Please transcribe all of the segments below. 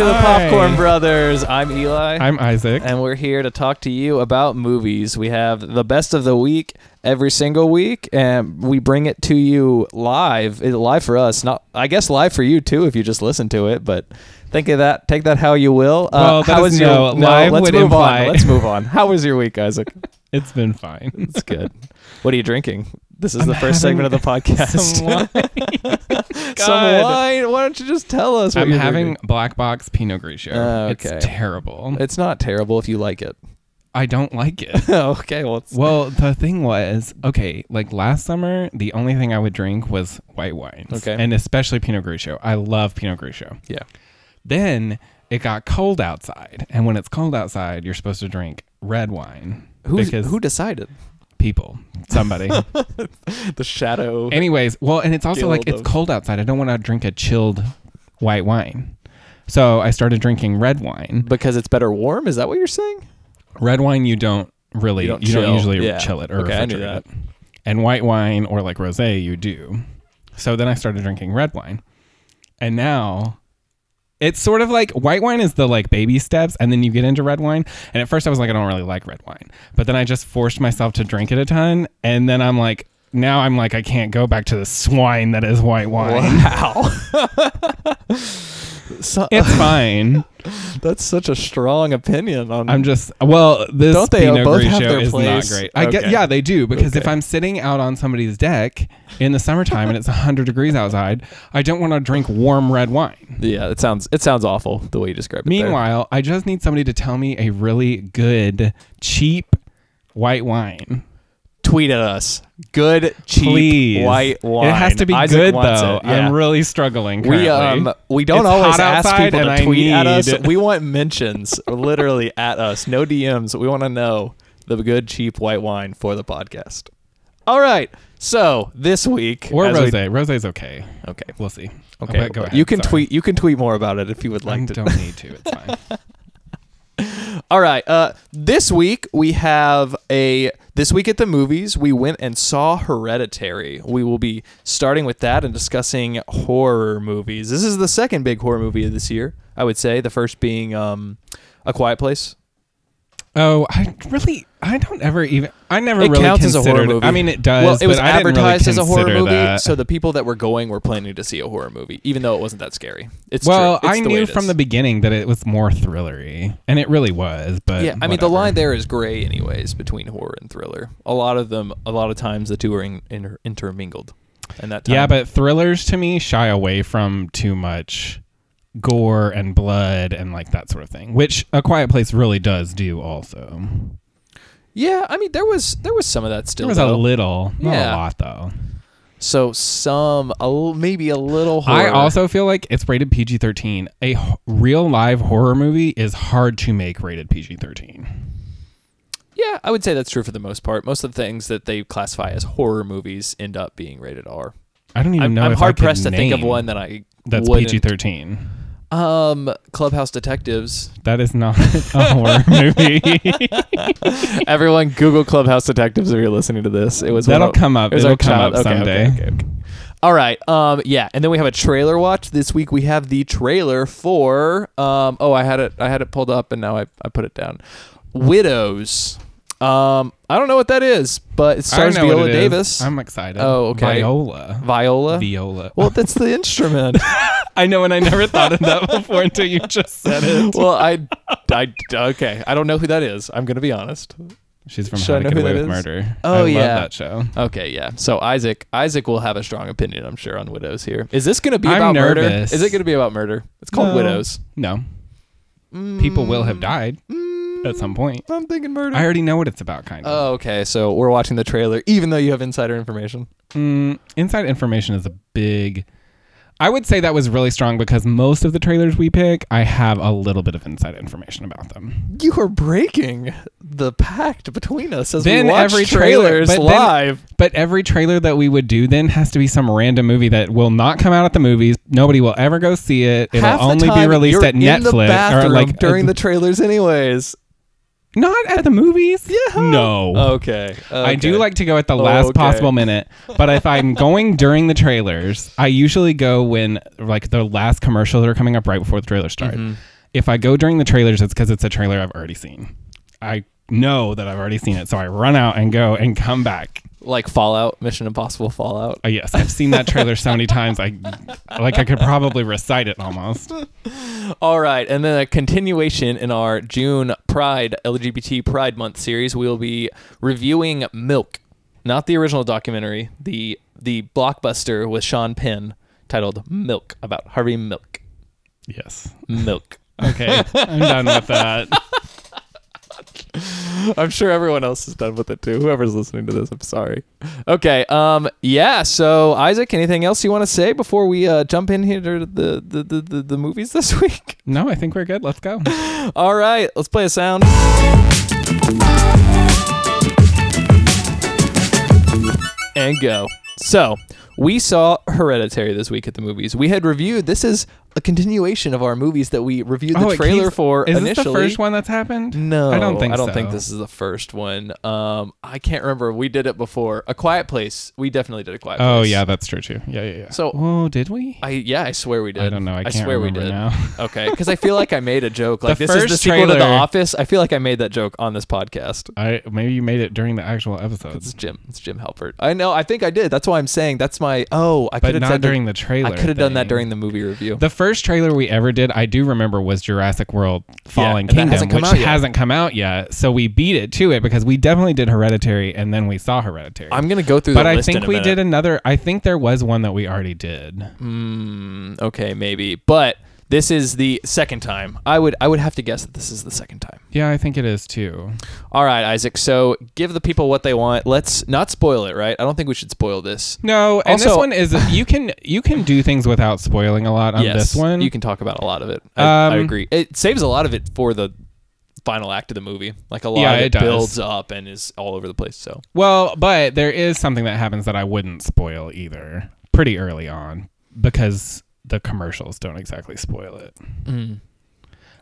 to the Hi. Popcorn Brothers. I'm Eli. I'm Isaac. and we're here to talk to you about movies. We have the best of the week every single week, and we bring it to you live. It, live for us, not I guess live for you too if you just listen to it. But think of that, take that how you will. Uh, Well, that how is was your no, live Let's would move imply- on. Let's move on. How was your week, Isaac? It's been fine. It's good. what are you drinking? This is the first segment of the podcast. Some wine. Some wine. Why don't you just tell us? What I'm you're having drinking? Black Box Pinot Grigio. Oh, okay. It's terrible. It's not terrible if you like it. I don't like it. okay, well, it's, well, the thing was, okay, like last summer, the only thing I would drink was white wines. Okay. And especially Pinot Grigio. I love Pinot Grigio. yeah. Then it got cold outside. And when it's cold outside, you're supposed to drink red wine. Who's, because who decided? People, somebody. The shadow. Anyways, well, and it's also like it's of- cold outside. I don't want to drink a chilled white wine. So I started drinking red wine. because it's better warm? Is that what you're saying? Red wine you don't really You you don't don't, usually Yeah. chill it or Okay, refrigerate it. And white wine or like rosé you do. So then I started drinking red wine. And now it's sort of like white wine is the like baby steps and then you get into red wine. And at first I was like I don't really like red wine. But then I just forced myself to drink it a ton and then I'm like now I'm like I can't go back to the swine that is white wine. Wow. so, It's fine. that's such a strong opinion on. I'm just well. This Don't they Pinot both have their is place? not great. I get yeah, they do because if I'm sitting out on somebody's deck in the summertime and it's 100 degrees outside, I don't want to drink warm red wine. yeah, it sounds it sounds awful the way you describe it. there. Meanwhile, I just need somebody to tell me a really good, cheap white wine. Tweet at us. Good cheap Please, white wine. It has to be Isaac good though. yeah. I'm really struggling. we um we don't It's always ask people to I tweet at us. We want mentions, literally at us. No DMs. We want to know the good cheap white wine for the podcast. All right. So this week or as we-. Rosé's okay. okay. We'll see. Okay. Okay, go ahead. You can Sorry. tweet. You can tweet more about it if you would I like to. don't need to. It's fine. All right. Uh, this week we have a this week at the movies. We went and saw Hereditary. We will be starting with that and discussing horror movies. This is the second big horror movie of this year. I would say the first being um, A Quiet Place. Oh, I really, I don't ever even, I never It really counts as a horror movie. I mean, it does. well, it was I really advertised as a horror movie, that. so the people that were going were planning to see a horror movie, even though it wasn't that scary. It's well, true. It's I knew from the beginning that it was more thrillery, and it really was. But yeah, I mean the line there is gray, anyways, between horror and thriller. A lot of them, a lot of times, the two are in, inter, intermingled, and that time, Yeah, but thrillers to me shy away from too much gore and blood and like that sort of thing, which A Quiet Place really does do. Also, yeah, I mean there was there was some of that still. there was a little, not Yeah. a lot though. so some a l- maybe a little. Horror. I also feel like it's rated PG thirteen. A h- real live horror movie is hard to make rated PG thirteen. yeah, I would say that's true for the most part. Most of the things that they classify as horror movies end up being rated R. I don't even I'm, know. I'm if hard pressed to think of one that I that's PG thirteen. Um, Clubhouse Detectives. That is not a horror movie. Everyone, Google Clubhouse Detectives if you're listening to this. It was That'll of- come up. It it'll come child- up someday. okay, okay, okay. All right. Um. Yeah. And then we have a trailer watch this week. We have the trailer for. Um. Oh, I had it. I had it pulled up, and now I I put it down. Widows. Um. I don't know what that is, but it I stars what Viola it is. Davis. I'm excited. Oh, okay. Viola. Viola. Viola. well, that's the instrument. I know, and I never thought of that before until you just said it. well, I, I, okay. I don't know who that is. I'm gonna be honest. She's from Should I to Get Away with is? Murder. Oh, I love yeah. that show. Okay, yeah. So Isaac, Isaac will have a strong opinion, I'm sure, on widows here. Is this going to be I'm about murder? Is it going to be about murder? It's called No. Widows. No, people will have died Mm, at some point. I'm thinking murder. I already know what it's about, kind of. oh, okay. So we're watching the trailer, even though you have insider information. Mm, inside information is a big. I would say that was really strong because most of the trailers we pick, I have a little bit of inside information about them. You are breaking the pact between us as Then we watch every trailer- trailers but then- live. But every trailer that we would do then has to be some random movie that will not come out at the movies. Nobody will ever go see it. It'll Half the only be released at Netflix or like during uh, the trailers, anyways. Not at the movies. Yeah. No. Okay. I do like to go at the last Okay. possible minute, but if I'm going during the trailers, I usually go when like the last commercials are coming up right before the trailers start. Mm-hmm. If I go during the trailers, it's because it's a trailer I've already seen. I know that I've already seen it, so I run out and go and come back. like Fallout, Mission Impossible Fallout. Uh, yes, I've seen that trailer so many times. I like I could probably recite it almost. All right, and then a continuation in our June Pride LGBT Pride Month series, we'll be reviewing Milk, not the original documentary, the the blockbuster with Sean Penn titled Milk about Harvey Milk. Yes. Milk. Okay, I'm done with that. I'm sure everyone else is done with it too. Whoever's listening to this, I'm sorry. Okay. Um. Yeah. So Isaac, anything else you want to say before we uh, jump in here to the the, the, the the movies this week? No, I think we're good. Let's go. All right. Let's play a sound. And go. So, we saw Hereditary this week at the movies. We had reviewed. This is a continuation of our movies that we reviewed the Oh, trailer keeps- for Is initially. this the first one that's happened? No, I don't think I don't so. think this is the first one. Um, I can't remember. We did it before. A Quiet Place. We definitely did a Quiet Place. Oh yeah, that's true too. Yeah, yeah, yeah. So- oh, did we? I yeah, I swear we did. I don't know. I, can't swear we did. now. Okay, because I feel like I made a joke. Like this is the sequel to The Office. I feel like I made that joke on this podcast. I maybe you made it during the actual episode. It's Jim. It's Jim Halpert. I know. I think I did. That's why I'm saying that's my. Oh, I could but have not said during the, the trailer. I could have done that during the movie review. The first trailer we ever did, I do remember, was Jurassic World: Fallen that Kingdom, hasn't which hasn't come out yet. So we beat it to it because we definitely did Hereditary, and then we saw Hereditary. I'm gonna go through. but I think we minute. did another. I think there was one that we already did. Mm, okay, maybe. But this is the second time. I would. I would have to guess that this is the second time. Yeah, I think it is too. All right, Isaac. So give the people what they want. Let's not spoil it. Right? I don't think we should spoil this. No, and this one is you can you can do things without spoiling a lot on yes, this one. you can talk about a lot of it. I, I Um, agree. It saves a lot of it for the final act of the movie. Like a lot Yeah, of it, it builds up and is all over the place. So Well, but there is something that happens that I wouldn't spoil either pretty early on because the commercials don't exactly spoil it. that's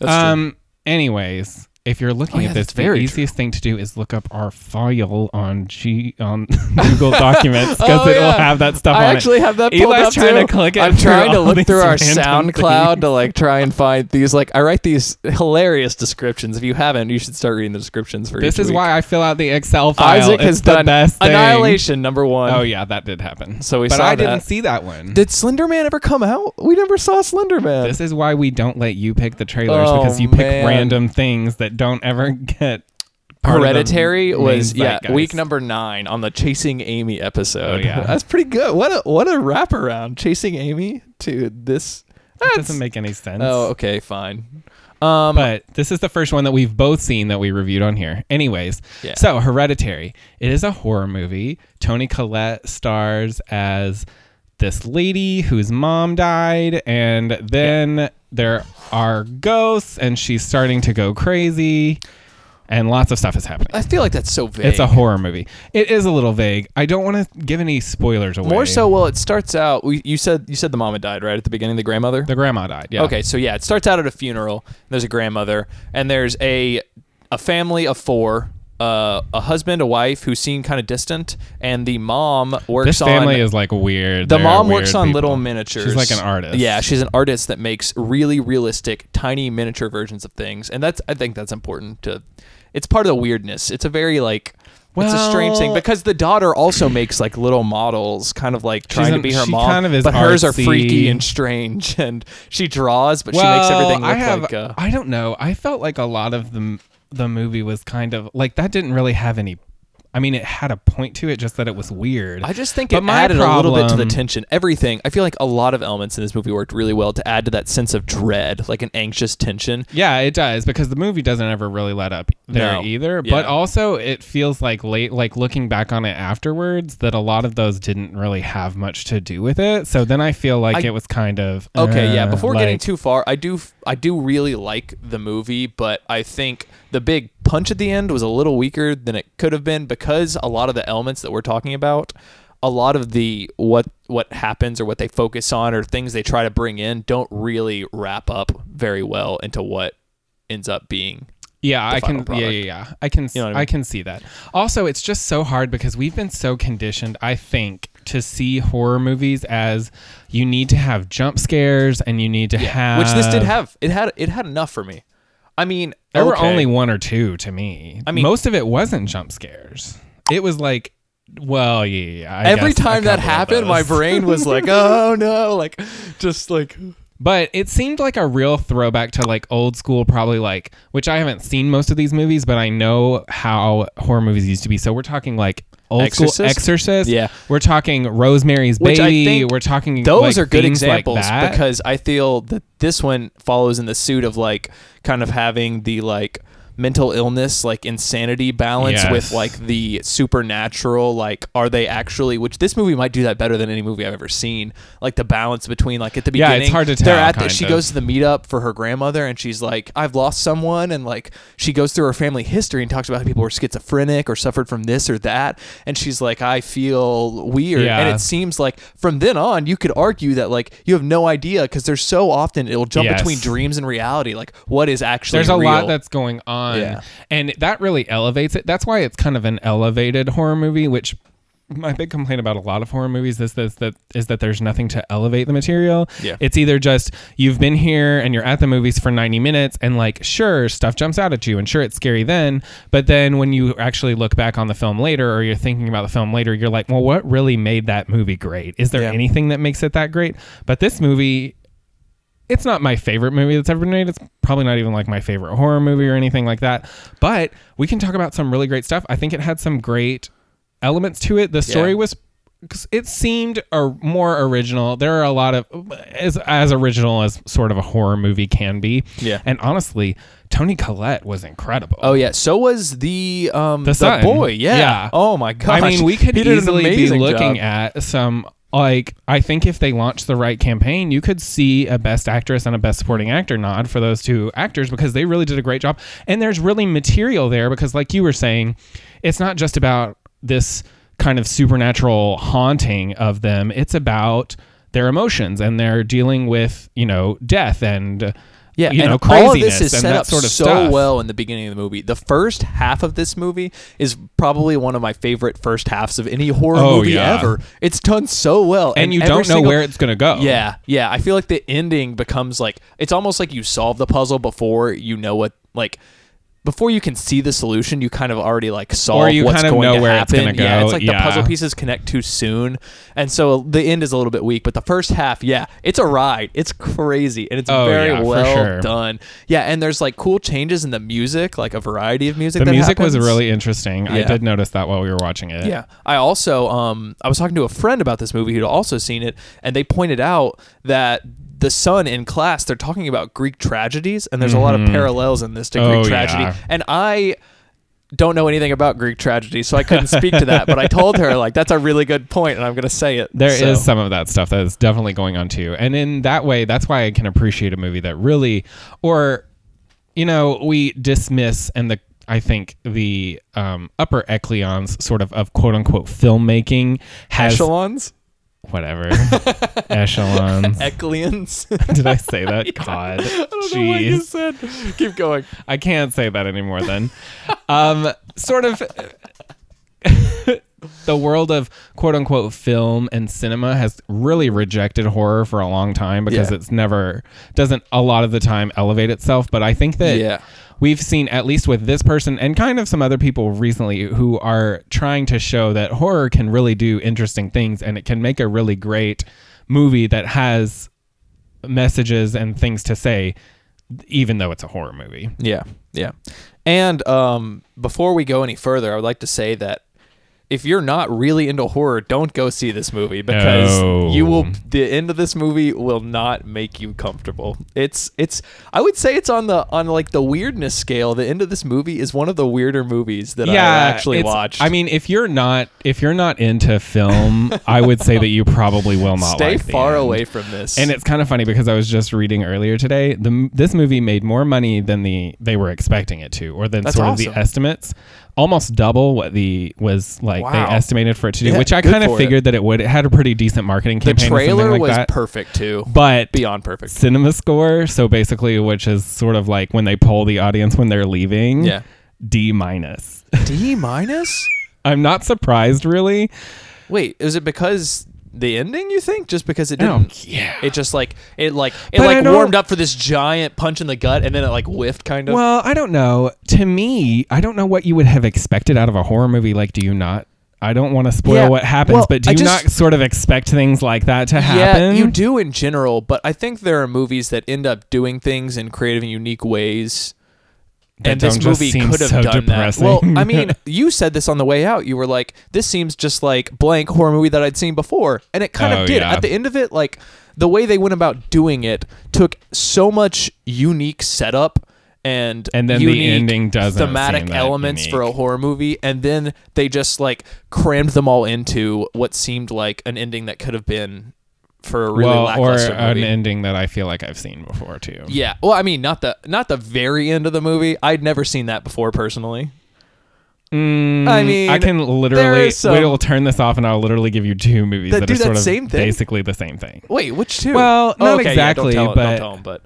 true. um anyways, if you're looking Oh, yeah, at this, the very easiest thing to do is look up our file on G on Google Documents because Oh, it'll yeah. have that stuff I on actually it. have that pulled Eli's up trying too. to click it I'm trying to look through our SoundCloud things. to like try and find these. Like I write these hilarious descriptions. If you haven't, you should start reading the descriptions for This is week. why I fill out the Excel file. Isaac It's has done best thing. Annihilation number one. Oh yeah, that did happen. So we but I that. didn't see that one. Did Slenderman ever come out? We never saw Slenderman. This is why we don't let you pick the trailers Oh, because you oh, pick man. random things that don't ever get. part of the Hereditary was yeah zeitgeist. week number nine on the Chasing Amy episode. Oh, yeah. that's pretty good. What a what a wraparound. Chasing Amy to this. It That's- doesn't make any sense. Oh, okay, fine. Um, But this is the first one that we've both seen that we reviewed on here. Anyways, Yeah. so Hereditary. It is a horror movie. Toni Collette stars as this lady whose mom died, and then there are ghosts, and she's starting to go crazy, and lots of stuff is happening. I feel like that's so vague. It's a horror movie. It is a little vague. I don't want to give any spoilers away. More so, well, it starts out. We, you said you said the mom had died right at the beginning. The grandmother. the grandma died. Yeah. Okay, so yeah, it starts out at a funeral. There's a grandmother, and there's a a family of four. Uh, a husband, a wife who seem kind of distant, and the mom works This on. family is like weird. the They're mom weird works on people. little miniatures. She's like an artist. Yeah, she's an artist that makes really realistic, tiny miniature versions of things, and that's I think that's important to. It's part of the weirdness. It's a very like. it's a strange thing because the daughter also makes like little models, kind of like trying to be her mom. kind of is but hers are freaky and strange, and she draws, but she makes everything look I have, like. Uh, I don't know. I felt like a lot of the the movie was kind of like that. Didn't really have any. I mean, it had a point to it, just that it was weird. I just think But it my added a little bit to the tension. Everything. I feel like a lot of elements in this movie worked really well to add to that sense of dread, like an anxious tension. Yeah, it does because the movie doesn't ever really let up there No. either. Yeah. But also, it feels like late, like looking back on it afterwards, that a lot of those didn't really have much to do with it. So then I feel like I- it was kind of Okay, yeah. uh, Before getting too far, I do I do really like the movie, but I think the big punch at the end was a little weaker than it could have been because a lot of the elements that we're talking about, a lot of the what what happens or what they focus on or things they try to bring in don't really wrap up very well into what ends up being Yeah, I can. Yeah, product. yeah, yeah. I can. You know I I, can see that. Also, it's just so hard because we've been so conditioned. I think to see horror movies as you need to have jump scares and you need to have which this did have. It had it had enough for me. I mean, There were only one or two to me. I mean- most of it wasn't jump scares. It was like, well, yeah. I every time that happened, my brain was like, "Oh no!" Like, just like But it seemed like a real throwback to like old school, probably like, which I haven't seen most of these movies, but I know how horror movies used to be. So we're talking like old school Exorcist? Exorcist. Yeah. We're talking Rosemary's Which Baby. we're talking those like, are good things like examples because I feel that this one follows in the suit of like kind of having the like mental illness like insanity balance Yes. with like the supernatural like are they actually which this movie might do that better than any movie I've ever seen like the balance between like at the beginning Yeah, it's hard to they're tell, at the, she of. goes to the meetup for her grandmother and she's like I've lost someone and like she goes through her family history and talks about how people were schizophrenic or suffered from this or that and she's like I feel weird Yeah. and it seems like from then on you could argue that like you have no idea because there's so often it'll jump Yes. between dreams and reality like what is actually There's a real. lot that's going on, Yeah. and that really elevates it. That's why it's kind of an elevated horror movie. Which my big complaint about a lot of horror movies is this that is that there's nothing to elevate the material. Yeah. it's either just you've been here and you're at the movies for 90 minutes, and like sure stuff jumps out at you, and sure it's scary then, but then when you actually look back on the film later, or you're thinking about the film later, you're like, well, what really made that movie great? Is there Yeah. anything that makes it that great? But this movie it's not my favorite movie that's ever been made. It's probably not even like my favorite horror movie or anything like that. But we can talk about some really great stuff. I think it had some great elements to it. The story Yeah. was it seemed or more original. There are a lot of as as original as sort of a horror movie can be. Yeah. And honestly, Toni Collette was incredible. Oh yeah, so was the um The son. boy. Yeah. Yeah. Oh my gosh. I mean, we could He easily be looking job. at some like I think if they launched the right campaign, you could see a best actress and a best supporting actor nod for those two actors because they really did a great job. And there's really material there because like you were saying, it's not just about this kind of supernatural haunting of them. It's about their emotions and they're dealing with, you know, death and Yeah, you and know, all of this is set up sort of so stuff. well in the beginning of the movie. The first half of this movie is probably one of my favorite first halves of any horror Oh, movie yeah. ever. It's done so well, and you don't know single- where it's going to go. Yeah, yeah. I feel like the ending becomes like it's almost like you solve the puzzle before you know what like. Before you can see the solution, you kind of already like solve you what's kind of going know to where happen. gonna Yeah, it's like Yeah. the puzzle pieces connect too soon, and so the end is a little bit weak. But the first half, yeah, it's a ride. It's crazy, and it's Oh, very yeah, well sure. done. Yeah, and there's like cool changes in the music, like a variety of music. The music was really interesting. I did notice that while we were watching it. Yeah. I also um I was talking to a friend about this movie who'd also seen it and they pointed out that the son in class they're talking about Greek tragedies and there's a lot of parallels in this to Greek Mm-hmm. Oh, tragedy. yeah. And I don't know anything about Greek tragedy, so I couldn't speak to that, but I told her like that's a really good point and I'm going to say it. There is So, some of that stuff that is definitely going on too. And in that way, that's why I can appreciate a movie that really, or, you know, we dismiss and the, I think the um, upper echelons sort of of quote unquote filmmaking has echelons, whatever echelons. echelons. Did I say that? God, I don't know what you jeez, said. Keep going. I can't say that anymore. Then, um, sort of. the world of quote unquote film and cinema has really rejected horror for a long time because Yeah. it's never doesn't a lot of the time elevate itself but i think that Yeah. We've seen at least with this person and kind of some other people recently who are trying to show that horror can really do interesting things and it can make a really great movie that has messages and things to say even though it's a horror movie Yeah, yeah. And um, before we go any further, I would like to say that if you're not really into horror, don't go see this movie because No. you will. The end of this movie will not make you comfortable. It's it's. I would say it's on the on like the weirdness scale. The end of this movie is one of the weirder movies that I actually watched. I mean, if you're not if you're not into film, I would say that you probably will not stay like far away from this. And it's kind of funny because I was just reading earlier today. The this movie made more money than the they were expecting it to, or than That's sort of the estimates. Almost double what the was like Wow. they estimated for it to do, Yeah, which I kind of for it. figured that it would. It had a pretty decent marketing campaign. something trailer like was that. perfect too. but Beyond perfect. cinema score. So basically, which is sort of like when they poll the audience when they're leaving. Yeah. D minus. D minus? I'm not surprised, really. Wait, is it because the ending? You think just because it didn't? yeah. It just like it like it But I like don't- warmed up for this giant punch in the gut, and then it like whiffed kind of. Well, I don't know. To me, I don't know what you would have expected out of a horror movie. Like, do you not? I don't want to spoil Yeah, what happens, well, but do I you just- not sort of expect things like that to happen? yeah, happen? you do in general, but I think there are movies that end up doing things in creative and unique ways. That and this don't movie could have so done depressing. that. Well, I mean, you said this on the way out. You were like, "This seems just like blank horror movie that I'd seen before," and it kind Oh, of did. yeah. At the end of it, like the way they went about doing it took so much unique setup and And then the ending doesn't thematic elements for a horror movie, and then they just like crammed them all into what seemed like an ending that could have been for a really well, or lackluster an ending that I feel like I've seen before too. Yeah. Well, I mean, not the not the very end of the movie. I'd never seen that before personally. Mm, I mean, I can literally some- We'll turn this off, and I'll literally give you two movies That that, do are that sort of same thing? basically the same thing. Wait, which two? Well, Oh, not okay, exactly, yeah, don't tell, but- don't tell 'em, but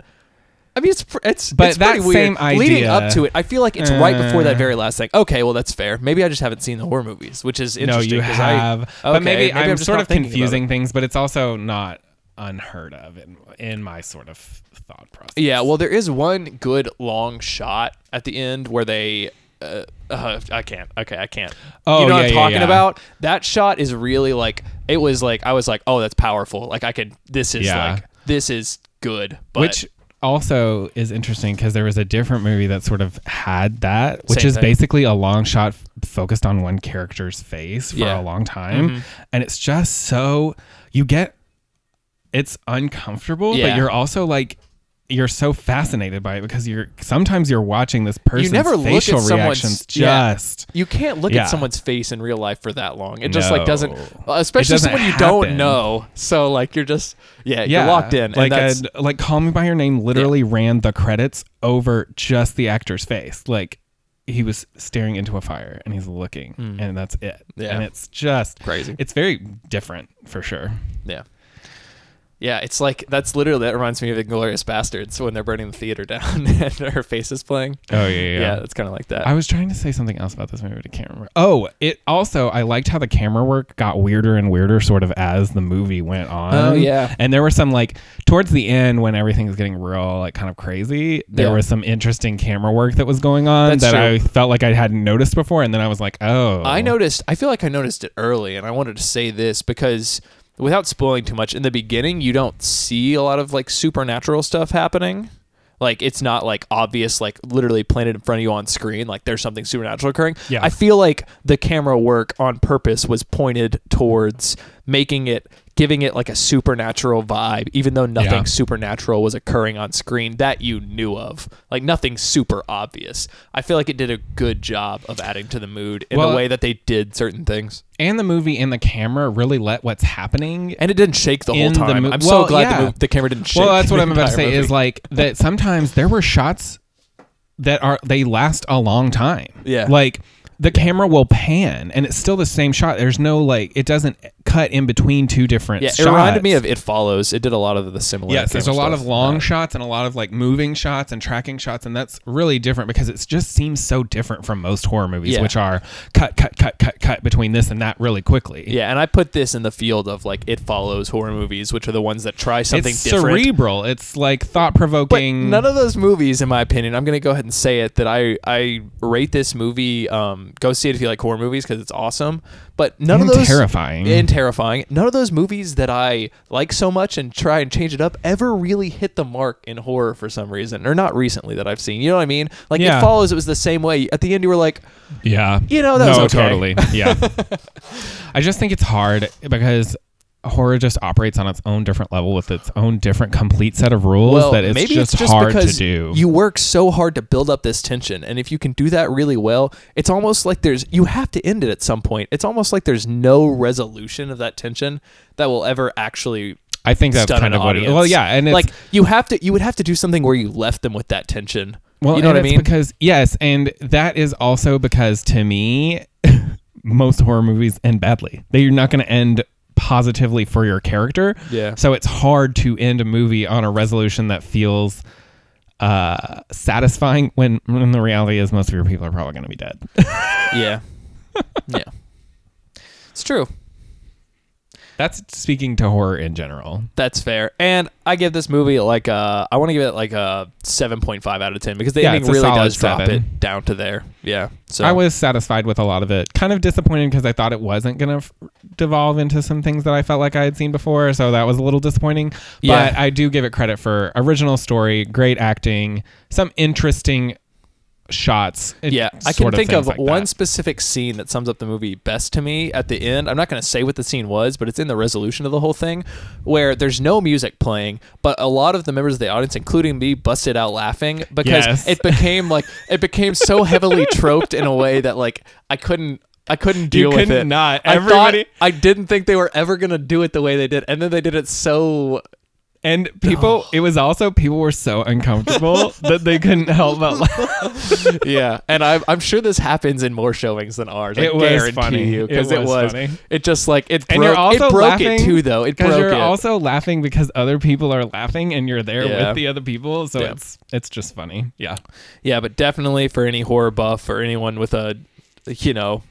I mean, it's it's But it's pretty that weird. same Leading up to it, I feel like it's right before that Uh, very last thing. Okay, well that's fair. Maybe I just haven't seen the horror movies, which is No, interesting. you 'cause I- have, okay, but maybe, maybe I'm I'm sort of confusing things. But it's also not unheard of in in my sort of thought process. Yeah, well, there is one good long shot at the end where they. Uh, uh, I can't. Okay, I can't. Oh, you know what I'm yeah, talking yeah. about? That shot is really like it was like I was like, oh, that's powerful. Like I could. This is Yeah. like this is good. But which also is interesting because there was a different movie that sort of had that, which Same is thing. basically a long shot f- focused on one character's face for Yeah. a long time, Mhm. and it's just so you get it's uncomfortable, Yeah. but you're also like. You're so fascinated by it because you're sometimes you're watching this person's never look at facial someone's- yeah. just you can't look Yeah. at someone's face in real life for that long. It just like doesn't, uh, especially doesn't someone you don't know. So like you're just yeah, yeah, you're locked in. Like a, uh, like Call Me by Your Name literally ran the credits over just the actor's face. Like he was staring into a fire and he's looking, hmm. and that's it. Yeah. and it's just Crazy. It's very different for sure. yeah. Yeah, it's like that's literally that reminds me of Inglourious Basterds when they're burning the theater down and her face is playing. Oh yeah, Yeah, it's kind of like that. I was trying to say something else about this movie, but I can't remember. Oh, it also I liked how the camera work got weirder and weirder sort of as the movie went on. Oh, yeah. And there were some like towards the end when everything was getting real like kind of crazy, there Yeah. was some interesting camera work that was going on That's that true. I felt like I hadn't noticed before and then I was like, "Oh." I noticed. I feel like I noticed it early, and I wanted to say this because, without spoiling too much, in the beginning you don't see a lot of like supernatural stuff happening. Like it's not like obvious, like literally planted in front of you on screen. Like there's something supernatural occurring. Yeah. I feel like the camera work on purpose was pointed towards making it, giving it like a supernatural vibe, even though nothing Yeah. supernatural was occurring on screen that you knew of. Like nothing super obvious. I feel like it did a good job of adding to the mood in Well, the way that they did certain things. and the movie and the camera really let what's happening And it didn't shake the whole In the time. mo- I'm so glad yeah. the, the camera didn't shake. Well, that's what I'm about to say is like that sometimes there were shots that are they last a long time. Yeah. Like the camera will pan and it's still the same shot. There's no like it doesn't cut in between two different yeah, shots. it reminded me of It Follows. It did a lot of the similar. Yes, there's a lot of long shots and a lot of like moving shots and tracking shots, and that's really different because it just seems so different from most horror movies, Yeah. which are cut, cut, cut, cut, cut between this and that really quickly. Yeah, and I put this in the field of like It Follows horror movies, which are the ones that try something it's different. cerebral. It's like thought provoking. none of those movies, in my opinion, I'm gonna go ahead and say it that I I rate this movie. Um, go see it if you like horror movies because it's awesome. But none And of those terrifying. and terrifying. None of those movies that I like so much and try and change it up ever really hit the mark in horror for some reason, or not recently that I've seen. You know what I mean? Like Yeah. It Follows. It was the same way. At the end, you were like, Yeah. You know, that no, was okay. totally. Yeah. I just think it's hard because horror just operates on its own different level with its own different complete set of rules well, that it's maybe just, it's just hard because to do. you work so hard to build up this tension, and if you can do that really well, it's almost like there's you have to end it at some point. It's almost like there's no resolution of that tension that will ever actually I think that's kind of what it. Well, yeah, and it's like you have to you would have to do something where you left them with that tension Well, You know what I mean? Because yes, and that is also because to me, most horror movies end badly. They're not going to end positively for your character. Yeah. So it's hard to end a movie on a resolution that feels uh, satisfying when, when the reality is most of your people are probably going to be dead. Yeah. yeah. It's true. That's speaking to horror in general. That's fair. And I give this movie like a, I want to give it like a 7.5 out of 10 because the Yeah, ending it's a really solid does drop seven. it down to there. Yeah. So I was satisfied with a lot of it. Kind of disappointed because I thought it wasn't going to f- devolve into some things that I felt like I had seen before. So that was a little disappointing. But Yeah. I do give it credit for original story, great acting, some interesting shots. Yeah, I can think of like one that. specific scene that sums up the movie best to me at the end. I'm not going to say what the scene was, but it's in the resolution of the whole thing where there's no music playing, but a lot of the members of the audience, including me, busted out laughing because Yes. it became like it became so heavily troped in a way that like I couldn't I couldn't deal with couldn't it. not. I Everybody- thought I didn't think they were ever going to do it the way they did, and then they did it so And people, it was also people were so uncomfortable that they couldn't help but laugh. yeah, and I'm, I'm sure this happens in more showings than ours. I It was funny. It because it was was. funny. It just like it And broke. you're also it broke laughing it too, though. It broke you're it. also laughing because other people are laughing and you're there Yeah. with the other people. So Yeah. it's it's just funny. Yeah. yeah, but definitely for any horror buff or anyone with a, you know,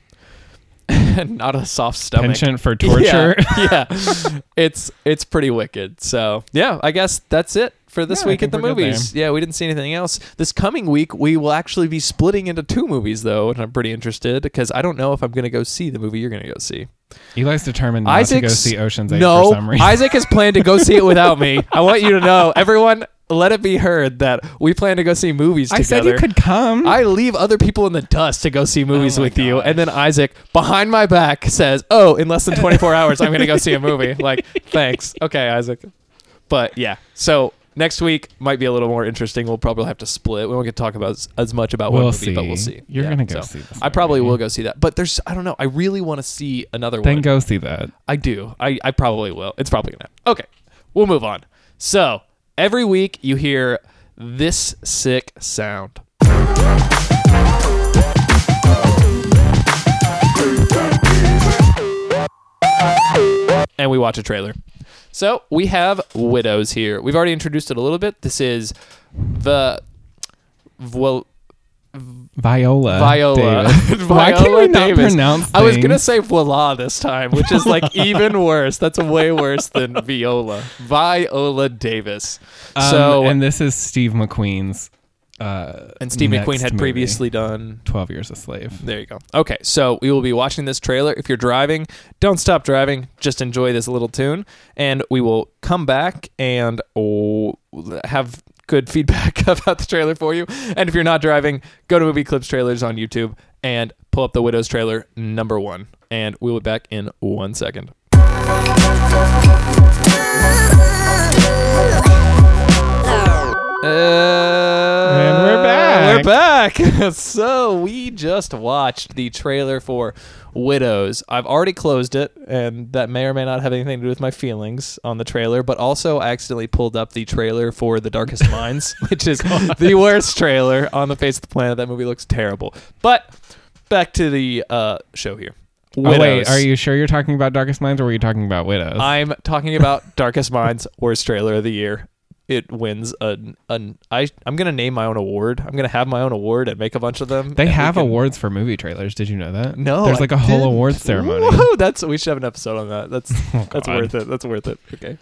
not a soft stomach. Penchant for torture. Yeah, yeah. it's it's pretty wicked. So yeah, I guess that's it for this Yeah, week at the movies. Yeah, we didn't see anything else. This coming week, we will actually be splitting into two movies though, and I'm pretty interested because I don't know if I'm gonna go see the movie you're gonna go see. Eli's determined not to go see Ocean's Eight no, for some reason. Isaac has planned to go see it without me. I want you to know, everyone. Let it be heard that we plan to go see movies I together. said you could come. I leave other people in the dust to go see movies Oh with you, and then Isaac behind my back says, "Oh, in less than 24 hours, I'm gonna go see a movie." Like, thanks, okay, Isaac. But yeah, so next week might be a little more interesting. We'll probably have to split. We won't get to talk about as, as much about one We'll movie, but we'll see. see. You're gonna go see this I probably movie. will go see that. But there's, I don't know. I really want to see another one. then one. go see that. I do. I, I probably will. It's probably gonna happen. Okay, we'll move on. So every week you hear this sick sound. And we watch a trailer. So we have Widows here. We've already introduced it a little bit. This is the well Viola. Viola. Davis. Why can Viola we not Davis. pronounce I was gonna say voila this time, which is like even worse. That's way worse than Viola. Viola Davis. Um, so and this is Steve McQueen's. Uh, and Steve McQueen had movie, previously done. Twelve Years a Slave. There you go. Okay, so we will be watching this trailer. If you're driving, don't stop driving. Just enjoy this little tune, and we will come back and oh, have good feedback about the trailer for you. And if you're not driving, go to Movieclips Trailers on YouTube and pull up the Widows trailer number one. And we'll be back in one second. And we're back. so we just watched the trailer for Widows. I've already closed it, and that may or may not have anything to do with my feelings on the trailer. But also, I accidentally pulled up the trailer for The Darkest Minds, which is the worst trailer on the face of the planet. That movie looks terrible. But back to the uh, show here. Oh wait, are you sure you're talking about Darkest Minds or were you talking about Widows? I'm talking about Darkest Minds, worst trailer of the year. It wins an an I I'm gonna name my own award. I'm gonna have my own award and make a bunch of them. they have can- awards for movie trailers. Did you know that? No, There's like a whole didn't. awards ceremony. Woohoo, that's we should have an episode on that. That's Oh, that's worth it. That's worth it. Okay.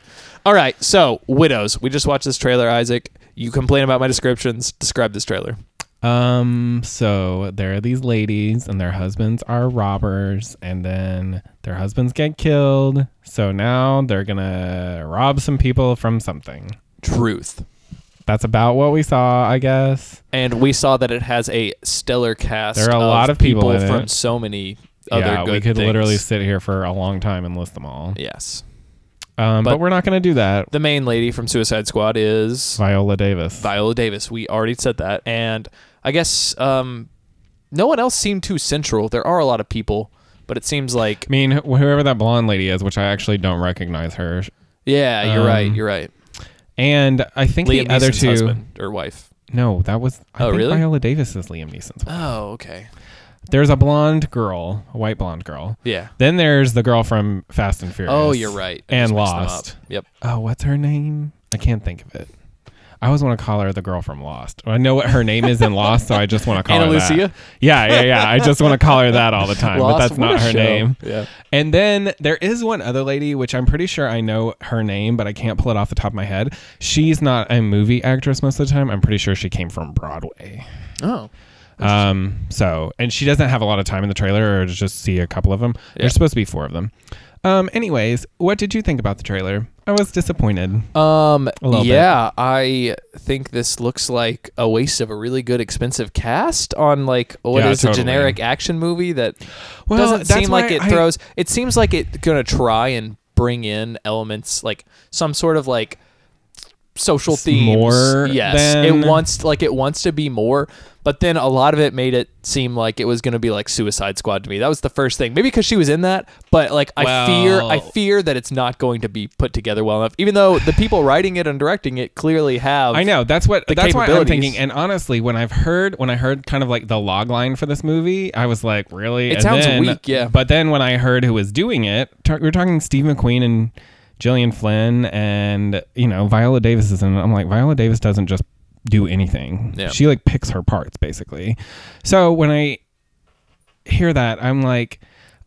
All right. So widows. We just watched this trailer, Isaac. You complain about my descriptions. Describe this trailer. Um, so there are these ladies and their husbands are robbers and then their husbands get killed. So now they're gonna rob some people from something. Truth. That's about what we saw, I guess. And we saw that it has a stellar cast. There are a lot of people in from it. so many other yeah, good we could things. literally sit here for a long time and list them all. Yes. Um, but, But- we're not gonna do that. The main lady from Suicide Squad is Viola Davis. Viola Davis. We already said that. And I guess um, no one else seemed too central. There are a lot of people, but it seems like I mean, whoever that blonde lady is, which I actually don't recognize her. yeah, you're right. Um, You're right. And I think Liam the other Neeson's two. husband or wife. No, that was. I Oh, think really? Viola Davis is Liam Neeson's. wife. Oh, okay. There's a blonde girl, a white blonde girl. Yeah. Then there's the girl from Fast and Furious. Oh, you're right. I And mixed them up. Lost. Yep. Oh, what's her name? I can't think of it. I always want to call her the girl from Lost. I know what her name is in Lost, so I just want to call Ana her Lucia? that. Yeah, yeah, yeah. I just want to call her that all the time, but that's not her show. name. Yeah. And then there is one other lady, which I'm pretty sure I know her name, but I can't pull it off the top of my head. She's not a movie actress most of the time. I'm pretty sure she came from Broadway. Oh. Um, so, and she doesn't have a lot of time in the trailer, or just see a couple of them. Yeah. There's supposed to be four of them. Um, anyways, what did you think about the trailer? I was disappointed. Um. A little bit. Yeah, I think this looks like a waste of a really good, expensive cast on like what is Yeah, a totally. generic action movie that Well, doesn't seem like it I- throws. It seems like it's gonna try and bring in elements like some sort of like social It's themes. more yes, than- it wants like it wants to be more, but then a lot of it made it seem like it was gonna be like Suicide Squad to me. That was the first thing. Maybe because she was in that, but like I fear, I fear that it's not going to be put together well enough. Even though the people writing it and directing it clearly have. I know that's what that's why I'm thinking. And honestly, when I've heard when I heard kind of like the log line for this movie, I was like, really? It And sounds then- weak, yeah. But then when I heard who was doing it, we we're talking Steve McQueen and Gillian Flynn, and you know Viola Davis is in. it. I'm like, Viola Davis doesn't just do anything. Yeah. She like picks her parts basically. So when I hear that, I'm like.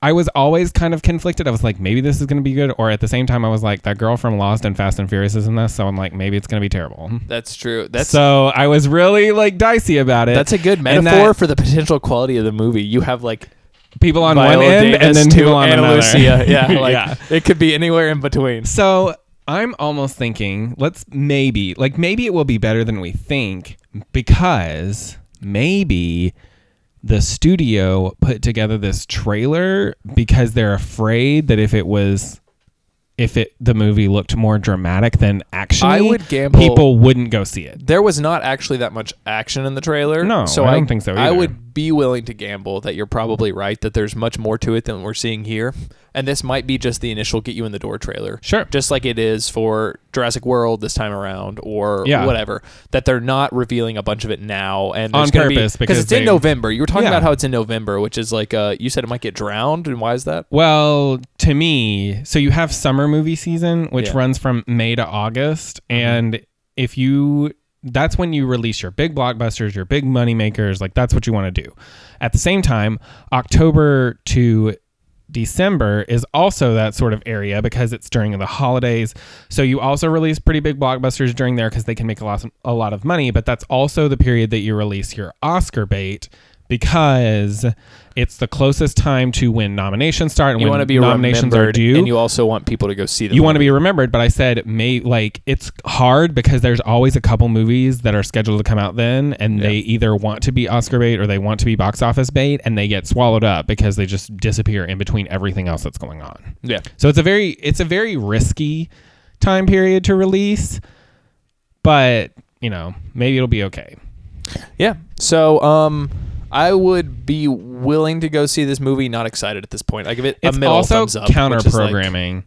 I was always kind of conflicted. I was like, maybe this is going to be good. Or at the same time, I was like, that girl from Lost and Fast and Furious is in this. So I'm like, maybe it's going to be terrible. That's true. That's so I was really like dicey about it. that's a good metaphor that for the potential quality of the movie. You have like people on Viola one end Davis and then people on Ana another. Lucia. Yeah, like yeah. it could be anywhere in between. So I'm almost thinking, let's maybe like maybe it will be better than we think because maybe the studio put together this trailer because they're afraid that if it was if it the movie looked more dramatic than action I would gamble- people wouldn't go see it. There was not actually that much action in the trailer. No, so I don't think so I would be willing to gamble that you're probably right that there's much more to it than we're seeing here, and this might be just the initial get you in the door trailer. Sure. just like it is for Jurassic World this time around, or Yeah. whatever. That they're not revealing a bunch of it now, and On gonna be- purpose, because it's in November. You were talking Yeah. about how it's in November, which is like uh, you said it might get drowned, and why is that? Well, to me, so you have summer movie season, which Yeah. Mm-hmm. runs from May to August, and if you that's when you release your big blockbusters, your big money makers, like that's what you want to do. At the same time, October to December is also that sort of area because it's during the holidays. So you also release pretty big blockbusters during there because they can make a lot a lot of money, but that's also the period that you release your Oscar bait because it's the closest time to when nominations start and You when want to be nominations are due. and you also want people to go see the You want to be remembered, but I said may like it's hard because there's always a couple movies that are scheduled to come out then, and they either want to be Oscar bait or they want to be box office bait, and they get swallowed up because they just disappear in between everything else that's going on. yeah. So it's a very it's a very risky time period to release, but you know maybe it'll be okay. Yeah. So, um, I would be willing to go see this movie. Not excited at this point. I give it It's a middle also thumbs up. counter is like-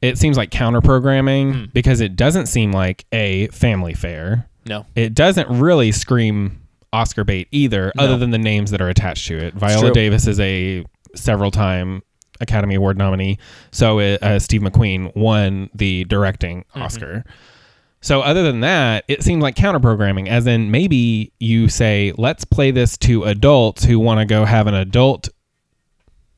it seems like counter programming Hmm. because it doesn't seem like a family fair. no. it doesn't really scream Oscar bait either, No. other than the names that are attached to it. Viola. Davis is a several time Academy Award nominee. So uh, uh, Steve McQueen won the directing Mm-hmm. So other than that, it seemed like counter programming, as in maybe you say, let's play this to adults who want to go have an adult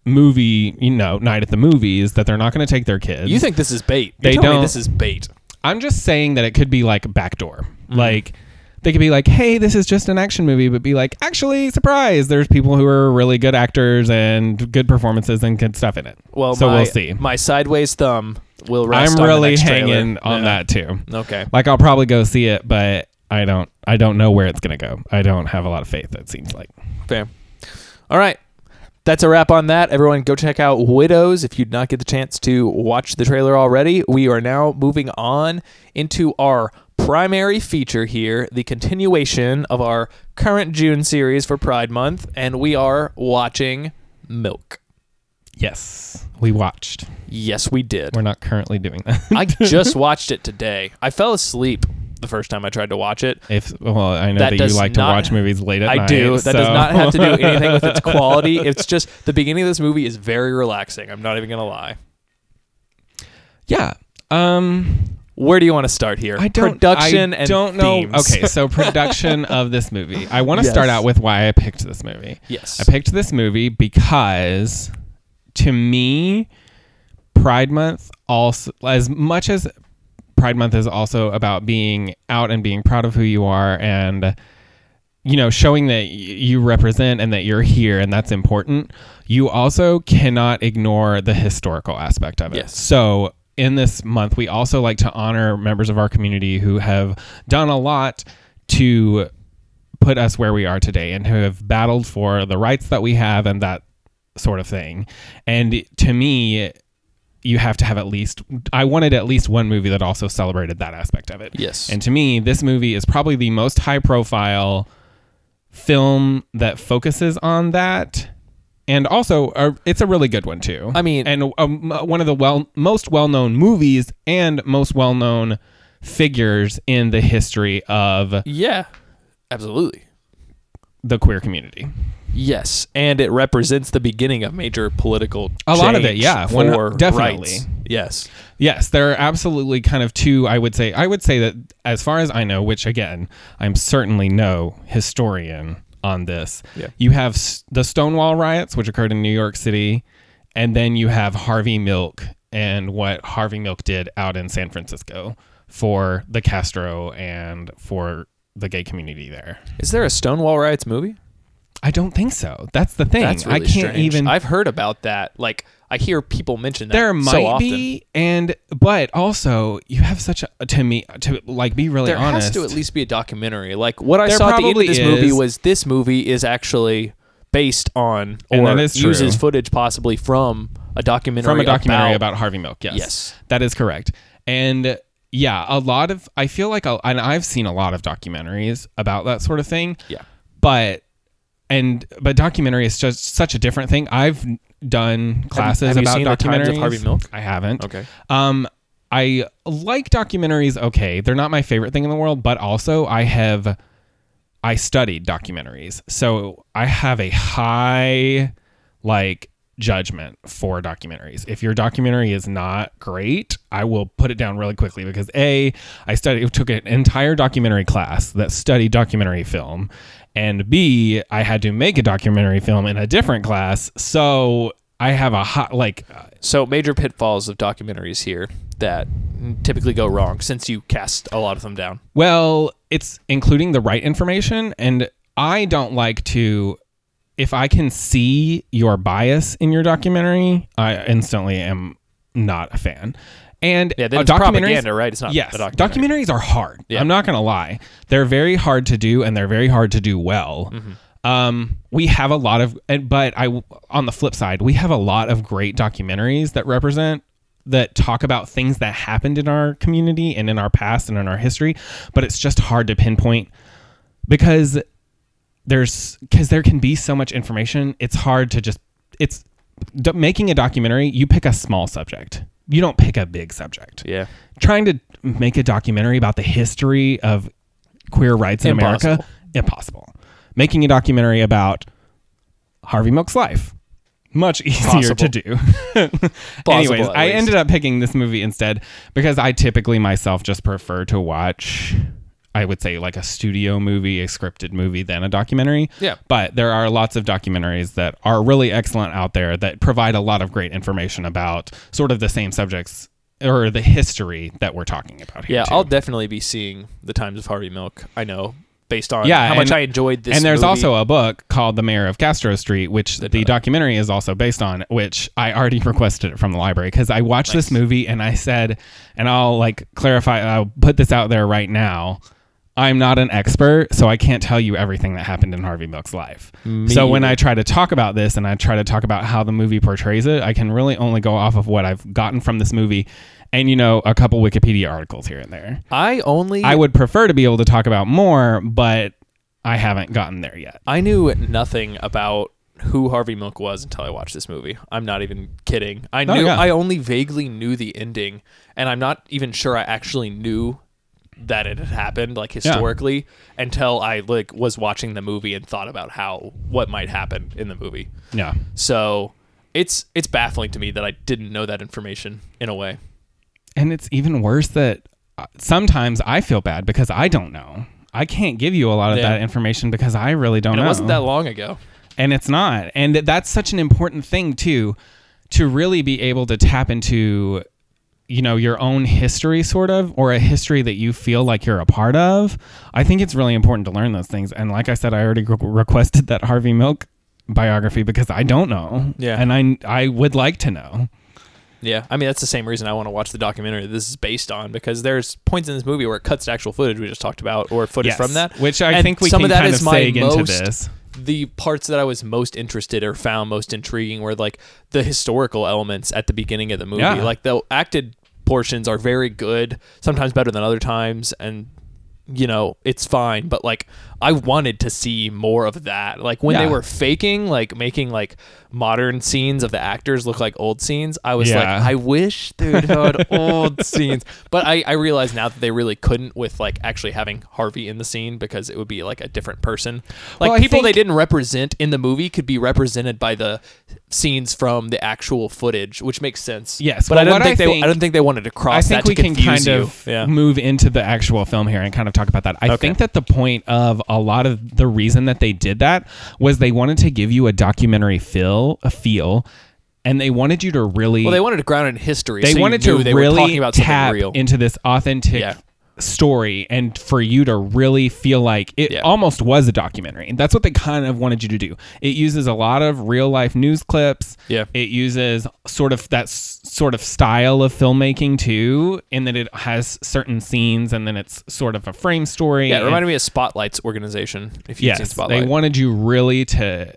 movie, you know, night at the movies that they're not going to take their kids. You think this is bait? You're They don't- this is bait. I'm just saying that it could be like backdoor. Mm-hmm. Like they could be like, "Hey, this is just an action movie," but be like, "Actually, surprise! There's people who are really good actors and good performances and good stuff in it." Well, so my, we'll see. My sideways thumb will rest. I'm really next trailer. hanging on Yeah. that too. Okay. Like I'll probably go see it, but I don't. I don't know where it's gonna go. I don't have a lot of faith. It seems like. Fair. All right. That's a wrap on that. Everyone, go check out Widows if you did not get the chance to watch the trailer already. We are now moving on into our primary feature here, the continuation of our current June series for Pride Month, and we are watching Milk. Yes, we watched. Yes, we did. We're not currently doing that. I just watched it today. I fell asleep the first time I tried to watch it. If well, I know That that, you like to watch movies late at I night. do. That does not have to do anything with its quality. It's just the beginning of this movie is very relaxing. I'm not even gonna lie. yeah. Um, Where do you want to start here? I don't. Production I and don't know. themes. Okay, so production of this movie. I want to Yes. start out with why I picked this movie. yes. I picked this movie because to me, Pride Month also as much as Pride Month is also about being out and being proud of who you are and you know showing that y- you represent and that you're here and that's important. You also cannot ignore the historical aspect of it. Yes. So in this month, we also like to honor members of our community who have done a lot to put us where we are today and who have battled for the rights that we have and that sort of thing. And to me, you have to have at least I wanted at least one movie that also celebrated that aspect of it. Yes. And to me, this movie is probably the most high profile film that focuses on that. And also, uh, it's a really good one too. I mean- and um, one of the well most well known movies and most well known figures in the history of yeah. Absolutely. The queer community. Yes, and it represents the beginning of major political. A lot of it, yeah, one- for definitely. rights. Yes, Yes, there are absolutely kind of two. I would say. I would say that as far as I know, which again, I'm certainly no historian on this. Yeah. You have the Stonewall riots, which occurred in New York City, and then you have Harvey Milk and what Harvey Milk did out in San Francisco for the Castro and for the gay community there. is there a Stonewall riots movie? I don't think so. That's the thing. That's really I can't strange. even. I've heard about that. Like I hear people mention that. there so might often. be, and but also you have such a to me to like be really There honest. has to at least be a documentary. Like what I There saw at the end of this movie was this movie is actually based on And or uses footage possibly from a documentary from a documentary about, about, Harvey Milk. Yes, Yes. that is correct. And yeah, a lot of I feel like, a, and I've seen a lot of documentaries about that sort of thing. Yeah. but and but documentary is just such a different thing. I've done classes have you about seen The documentaries. Times of Harvey Milk? I haven't. Okay. Um, I like documentaries. Okay, they're not my favorite thing in the world, but also I have I studied documentaries, so I have a high like judgment for documentaries. If your documentary is not great, I will put it down really quickly because a I studied took an entire documentary class that studied documentary film, and b I had to make a documentary film in a different class, so I have a hot like uh, So major pitfalls of documentaries here that typically go wrong since you cast a lot of them down. Well, it's including the right information, and I don't like to. If I can see your bias in your documentary, I instantly am not a fan. And Yeah, then uh, it's propaganda, right? It's not yes, a documentary. documentaries are hard. Yeah. I'm not gonna lie; they're very hard to do, and they're very hard to do well. Mm-hmm. Um, we have a lot of, but I on the flip side, we have a lot of great documentaries that represent that talk about things that happened in our community and in our past and in our history, but it's just hard to pinpoint because there's because there can be so much information. It's hard to just it's d- making a documentary. You pick a small subject. You don't pick a big subject Yeah. trying to make a documentary about the history of queer rights in America, Impossible. impossible. Making a documentary about Harvey Milk's life, much easier to do. Anyways, I ended up picking this movie instead because I typically myself just prefer to watch. I would say like a studio movie, a scripted movie, than a documentary. Yeah. But there are lots of documentaries that are really excellent out there that provide a lot of great information about sort of the same subjects or the history that we're talking about here. Yeah, too. I'll definitely be seeing the Times of Harvey Milk. I know based on Yeah, how much and- I enjoyed this. and there's movie. also a book called The Mayor of Castro Street, which Didn't the documentary is also based on, which I already requested it from the library because I watched this movie and I said, and I'll like clarify, I'll put this out there right now. I'm not an expert, so I can't tell you everything that happened in Harvey Milk's life. so when I try to talk about this and I try to talk about how the movie portrays it, I can really only go off of what I've gotten from this movie and, you know, a couple Wikipedia articles here and there. I only I would prefer to be able to talk about more, but I haven't gotten there yet. I knew nothing about who Harvey Milk was until I watched this movie. I'm not even kidding. I knew yeah. I only vaguely knew the ending, and I'm not even sure I actually knew that it had happened like historically until I like was watching the movie and thought about how what might happen in the movie. Yeah. So it's it's baffling to me that I didn't know that information in a way. And it's even worse that uh, sometimes I feel bad because I don't know. I can't give you a lot of Yeah. that information because I really don't And know. it wasn't that long ago. and it's not and that's such an important thing too to really be able to tap into you know your own history sort of or a history that you feel like you're a part of i think it's really important to learn those things. And like i said i already re- requested that harvey milk biography because i don't know. Yeah. and i i would like to know. Yeah, I mean that's the same reason I want to watch the documentary this is based on because there's points in this movie where it cuts to actual footage we just talked about or footage Yes, from that, which i And think we some can of that kind is of my most- this. the parts that I was most interested or found most intriguing were like the historical elements at the beginning of the movie. Yeah. Like the acted portions are very good, sometimes better than other times, and you know it's fine. But like I wanted to see more of that. Like when they were faking, like making like modern scenes of the actors look like old scenes. I was like, I wish they would had old scenes. But I I realize now that they really couldn't with like actually having Harvey in the scene because it would be like a different person. Like Well, people they didn't represent in the movie could be represented by the scenes from the actual footage, which makes sense. Yes, but well, I don't think I they think- I don't think they wanted to cross I think that we can kind you. of yeah. move into the actual film here and kind of talk about that. I Okay. think that the point of a lot of the reason that they did that was they wanted to give you a documentary feel, a feel, and they wanted you to really Well, they wanted to ground it in history. they so wanted to they really tap real. into this authentic Yeah. Story and for you to really feel like it Yeah. almost was a documentary. And that's what they kind of wanted you to do. It uses a lot of real life news clips. Yeah. It uses sort of that s- sort of style of filmmaking too, in that it has certain scenes and then it's sort of a frame story. yeah, it and- reminded me of Spotlight's organization. If you've seen Yes, Spotlight, they wanted you really to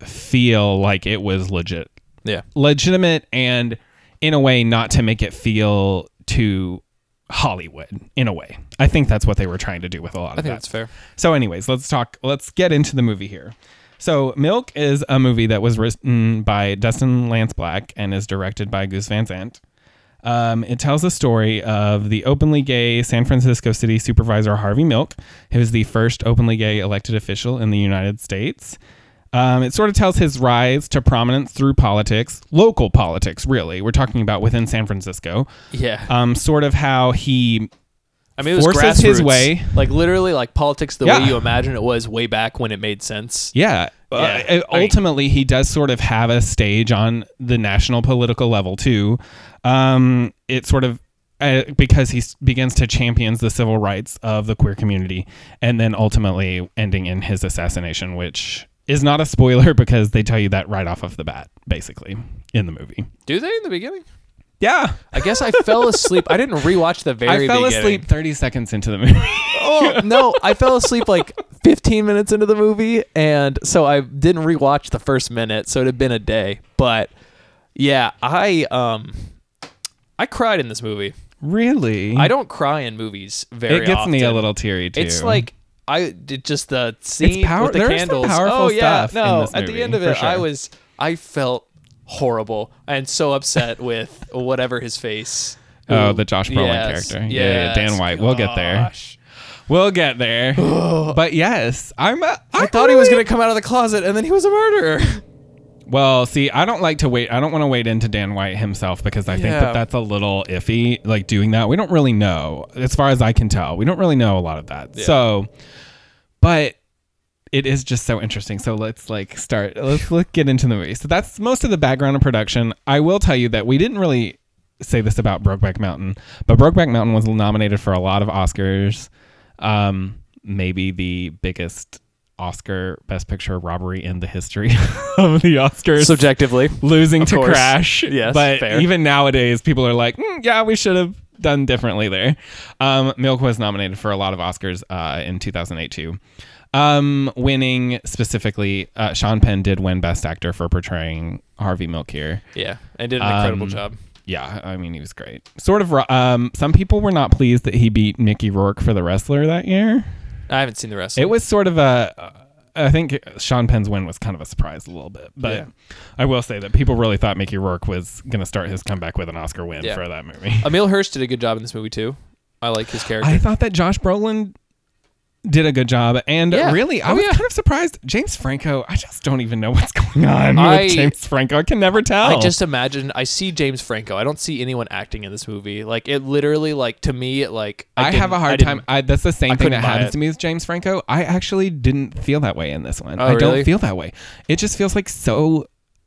feel like it was legit yeah, legitimate and in a way not to make it feel too Hollywood in a way. I think that's what they were trying to do with a lot I of think that. that's fair. So anyways, let's talk let's get into the movie here. So Milk is a movie that was written by Dustin Lance Black and is directed by Gus Van Sant. Um, it tells the story of the openly gay San Francisco City Supervisor Harvey Milk, who is the first openly gay elected official in the United States. Um, it sort of tells his rise to prominence through politics, local politics, really. We're talking about within San Francisco. Yeah, Um, sort of how he I mean, it was forces his grassroots. way. like literally, like politics the Yeah. way you imagine it was way back when it made sense. Yeah. Yeah. Uh, I mean- ultimately, he does sort of have a stage on the national political level, too. Um, it sort of. Uh, because he begins to champions the civil rights of the queer community, and then ultimately ending in his assassination, which is not a spoiler because they tell you that right off of the bat, basically in the movie. Do they in the beginning? Yeah, I guess I fell asleep. I didn't rewatch the very I fell beginning. asleep thirty seconds into the movie. Oh no, I fell asleep like 15 minutes into the movie, and so I didn't rewatch the first minute. So it had been a day, but yeah, I um, I cried in this movie. really? I don't cry in movies very. It gets me a little teary too. It's like I did just the scene power- with the there is some candles. powerful oh yeah, no. At the end of it, I was I felt horrible and so upset with whatever his face. Oh, the Josh Brolin yes, character. Yeah, yeah, Dan yes, White. We'll get there. We'll get there. but yes, I'm. A, I thought he was gonna come out of the closet and then he was a murderer. Well, see, I don't like to wait. I don't want to wait into Dan White himself because I think Yeah. that that's a little iffy. Like doing that, we don't really know, as far as I can tell. We don't really know a lot of that. So, but it is just so interesting. So let's like start. Let's let's get into the movie. So that's most of the background of production. I will tell you that we didn't really say this about Brokeback Mountain, but Brokeback Mountain was nominated for a lot of Oscars. Um, maybe the biggest Oscar Best Picture robbery in the history of the Oscars. Subjectively. losing to course. Crash. Yes, but fair. even nowadays, people are like, "Mm, yeah, we should have done differently there. Um, Milk was nominated for a lot of Oscars uh, in 2008 too. Um, winning specifically, uh, Sean Penn did win Best Actor for portraying Harvey Milk here. Yeah, and did an incredible Um, job. Yeah, I mean he was great. Sort of. Um, some people were not pleased that he beat Mickey Rourke for the wrestler that year. I haven't seen the rest. It was sort of a. I think Sean Penn's win was kind of a surprise a little bit, but Yeah. I will say that people really thought Mickey Rourke was going to start his comeback with an Oscar win Yeah. for that movie. Emile Hirsch did a good job in this movie too. I like his character. I thought that Josh Brolin did a good job, and Yeah. really, I Oh, was yeah. kind of surprised. James Franco, I just don't even know what's going on I- with James Franco. I can never tell. I just imagine I see James Franco. I don't see anyone acting in this movie. Like it literally like to me it like I, have a didn't- I hard time. I, that's the same I thing that happens it. to me with James Franco. I actually didn't feel that way in this one. Oh, I don't really? feel that way. It just feels like so.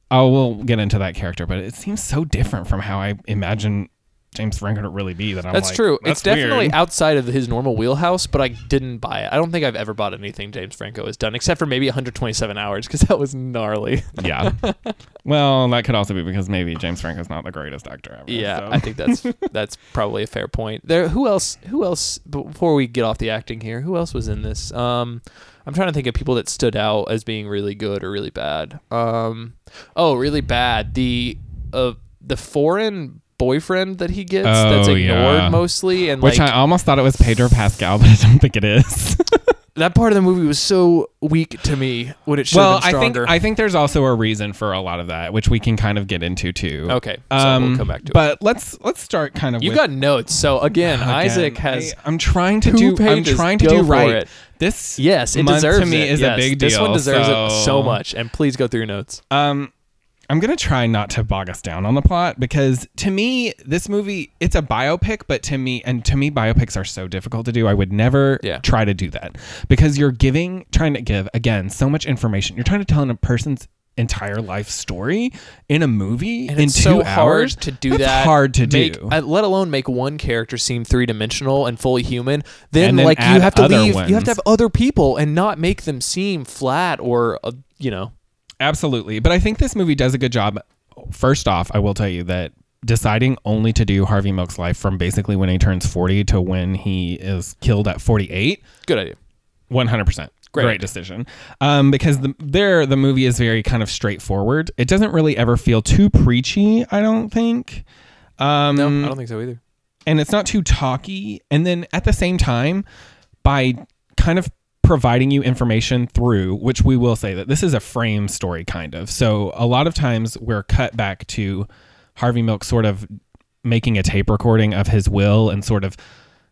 Oh, we'll get into that character, but it seems so different from how I imagine James Franco to really be. That I'm That's like, true. That's it's definitely weird. outside of his normal wheelhouse, but I didn't buy it. I don't think I've ever bought anything James Franco has done, except for maybe 127 hours, because that was gnarly. yeah. well, that could also be because maybe James Franco's not the greatest actor ever. yeah, so. I think that's that's probably a fair point. There, who else? Who else? Before we get off the acting here, who else was in this? Um, I'm trying to think of people that stood out as being really good or really bad. Um, oh, really bad. The uh, the foreign boyfriend that he gets that's Oh, ignored yeah. mostly, and Which like I almost thought it was Pedro Pascal, but I don't think it is. that part of the movie was so weak to me when it should well, have been I think. I think there's also a reason for a lot of that, which we can kind of get into too. okay, so Um, we'll come back to it. but let's let's start kind of. You with, got notes, so again, Again, Isaac has. I, am trying to do. I'm trying to Go do right. it. This Yes, it month deserves to me it. is Yes, a big deal. This one deserves so, it so much, and please go through your notes. Um, I'm gonna try not to bog us down on the plot because to me, this movie it's a biopic, but to me, and to me, biopics are so difficult to do. I would never Yeah. try to do that because you're giving, trying to give again so much information. You're trying to tell a person's entire life story in a movie And in it's two so hours. hard to do That's that. hard to make, do. let alone make one character seem three dimensional and fully human. Then, then like you have to leave. You have to have other people and not make them seem flat or uh, you know. Absolutely. But I think this movie does a good job. First off, I will tell you that deciding only to do Harvey Milk's life from basically when he turns 40 to when he is killed at 48, Good idea. 100%. Great Great, decision. Um, because the, there, the movie is very kind of straightforward. It doesn't really ever feel too preachy, I don't think. Um, No, I don't think so either. and it's not too talky. And then at the same time, by kind of providing you information through, which we will say that this is a frame story kind of. So a lot of times we're cut back to Harvey Milk sort of making a tape recording of his will and sort of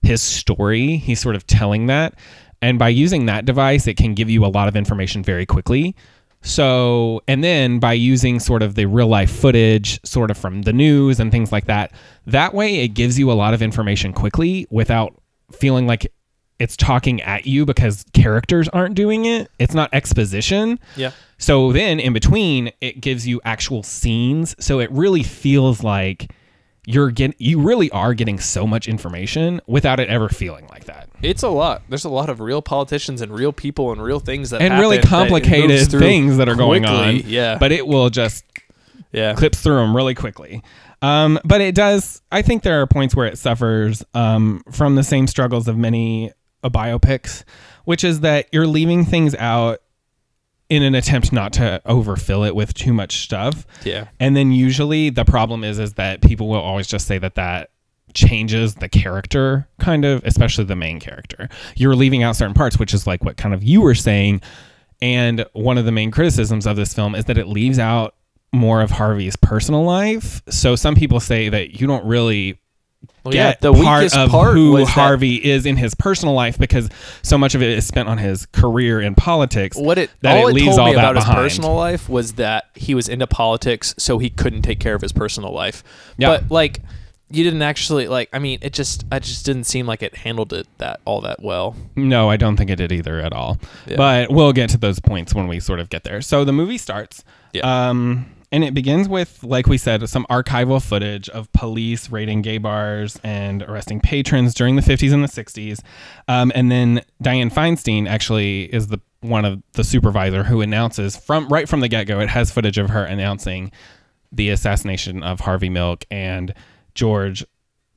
his story. He's sort of telling that. And by using that device, it can give you a lot of information very quickly. So, and then by using sort of the real life footage, sort of from the news and things like that, that way it gives you a lot of information quickly without feeling like it's talking at you because characters aren't doing it. It's not exposition. Yeah. So then in between, it gives you actual scenes. So it really feels like you're getting, you really are getting so much information without it ever feeling like that. It's a lot. There's a lot of real politicians and real people and real things that And really that complicated through things that are going on. Yeah. But it will just yeah. clips through them really quickly. Um, but it does. I think there are points where it suffers um, from the same struggles of many uh, biopics, which is that you're leaving things out in an attempt not to overfill it with too much stuff. Yeah. And then usually the problem is is that people will always just say that that changes the character kind of especially the main character you're leaving out certain parts which is like what kind of you were saying and one of the main criticisms of this film is that it leaves out more of Harvey's personal life so some people say that you don't really Well, yeah. get The part weakest of part who Harvey is in his personal life because so much of it is spent on his career in politics what it that all it it, leaves told all me that about his behind. personal life was that he was into politics, so he couldn't take care of his personal life. Yeah. But like, you didn't actually like. I mean, it just, I just didn't seem like it handled it that all that well. No, I don't think it did either at all. Yeah. But we'll get to those points when we sort of get there. So the movie starts. Yeah. Um, and it begins with, like we said, some archival footage of police raiding gay bars and arresting patrons during the 50s and the 60s. Um, and then Dianne Feinstein actually is the one of the supervisor who announces from right from the get go. It has footage of her announcing the assassination of Harvey Milk and George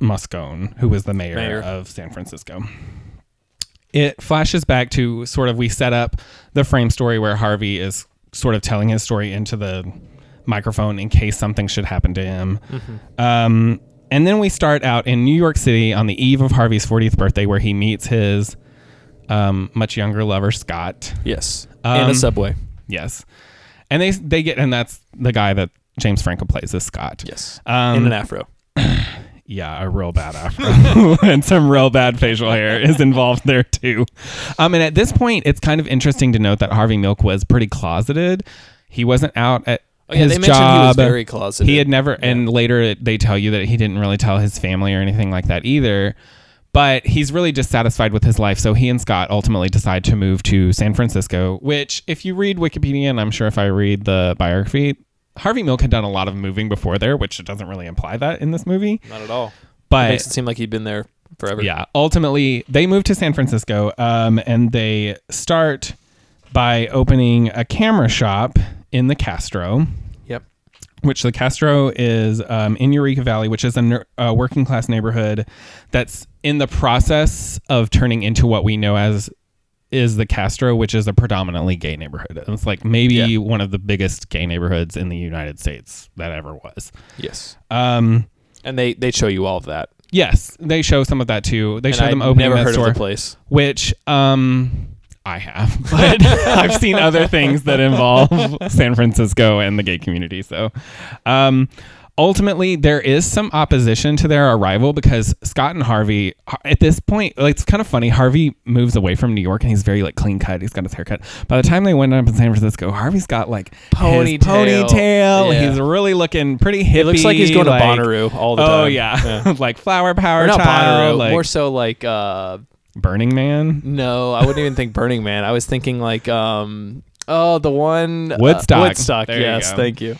Moscone, who was the mayor, Mayor. of San Francisco it flashes back to sort of we set up the frame story where Harvey is sort of telling his story into the microphone in case something should happen to him. Um, and then we start out in New York City on the eve of Harvey's 40th birthday, where he meets his um, much younger lover Scott. Yes. Um, in a subway. Yes, and they they get and that's the guy that James Franco plays is Scott. Yes. Um, in an afro. yeah, a real bad afro and some real bad facial hair is involved there too. Um, and at this point, it's kind of interesting to note that Harvey Milk was pretty closeted. He wasn't out at Oh yeah, his they mentioned job. he was very closeted. He had never, and later they tell you that he didn't really tell his family or anything like that either. But he's really dissatisfied with his life, so he and Scott ultimately decide to move to San Francisco. Which, if you read Wikipedia, and I'm sure if I read the biography, Harvey Milk had done a lot of moving before there, which doesn't really imply that in this movie. Not at all. But it Makes it seem like he'd been there forever. yeah, ultimately they move to San Francisco, um, and they start by opening a camera shop in the Castro Yep. which the Castro is um, in Eureka Valley, which is a, ner- a working class neighborhood that's in the process of turning into what we know as is the Castro, which is a predominantly gay neighborhood. It's like maybe Yeah. one of the biggest gay neighborhoods in the United States that ever was. Yes. Um, And they they show you all of that. yes, they show some of that too. They and show I them opening never that heard store, of the place. which um, I have, but I've seen other things that involve San Francisco and the gay community. So, um, ultimately, there is some opposition to their arrival because Scott and Harvey, at this point, like, it's kind of funny. Harvey moves away from New York and he's very like clean cut. He's got his haircut. By the time they went up in San Francisco, Harvey's got like Ponytail. ponytail. Yeah. He's really looking pretty hippie. It looks like he's going like- to Bonnaroo all the time. Oh time. yeah, like flower power Or not child, Bonnaroo, like more so like uh Burning Man. no, I wouldn't even think Burning Man. I was thinking like um oh the one uh, Woodstock. Woodstock. There yes, go. thank you.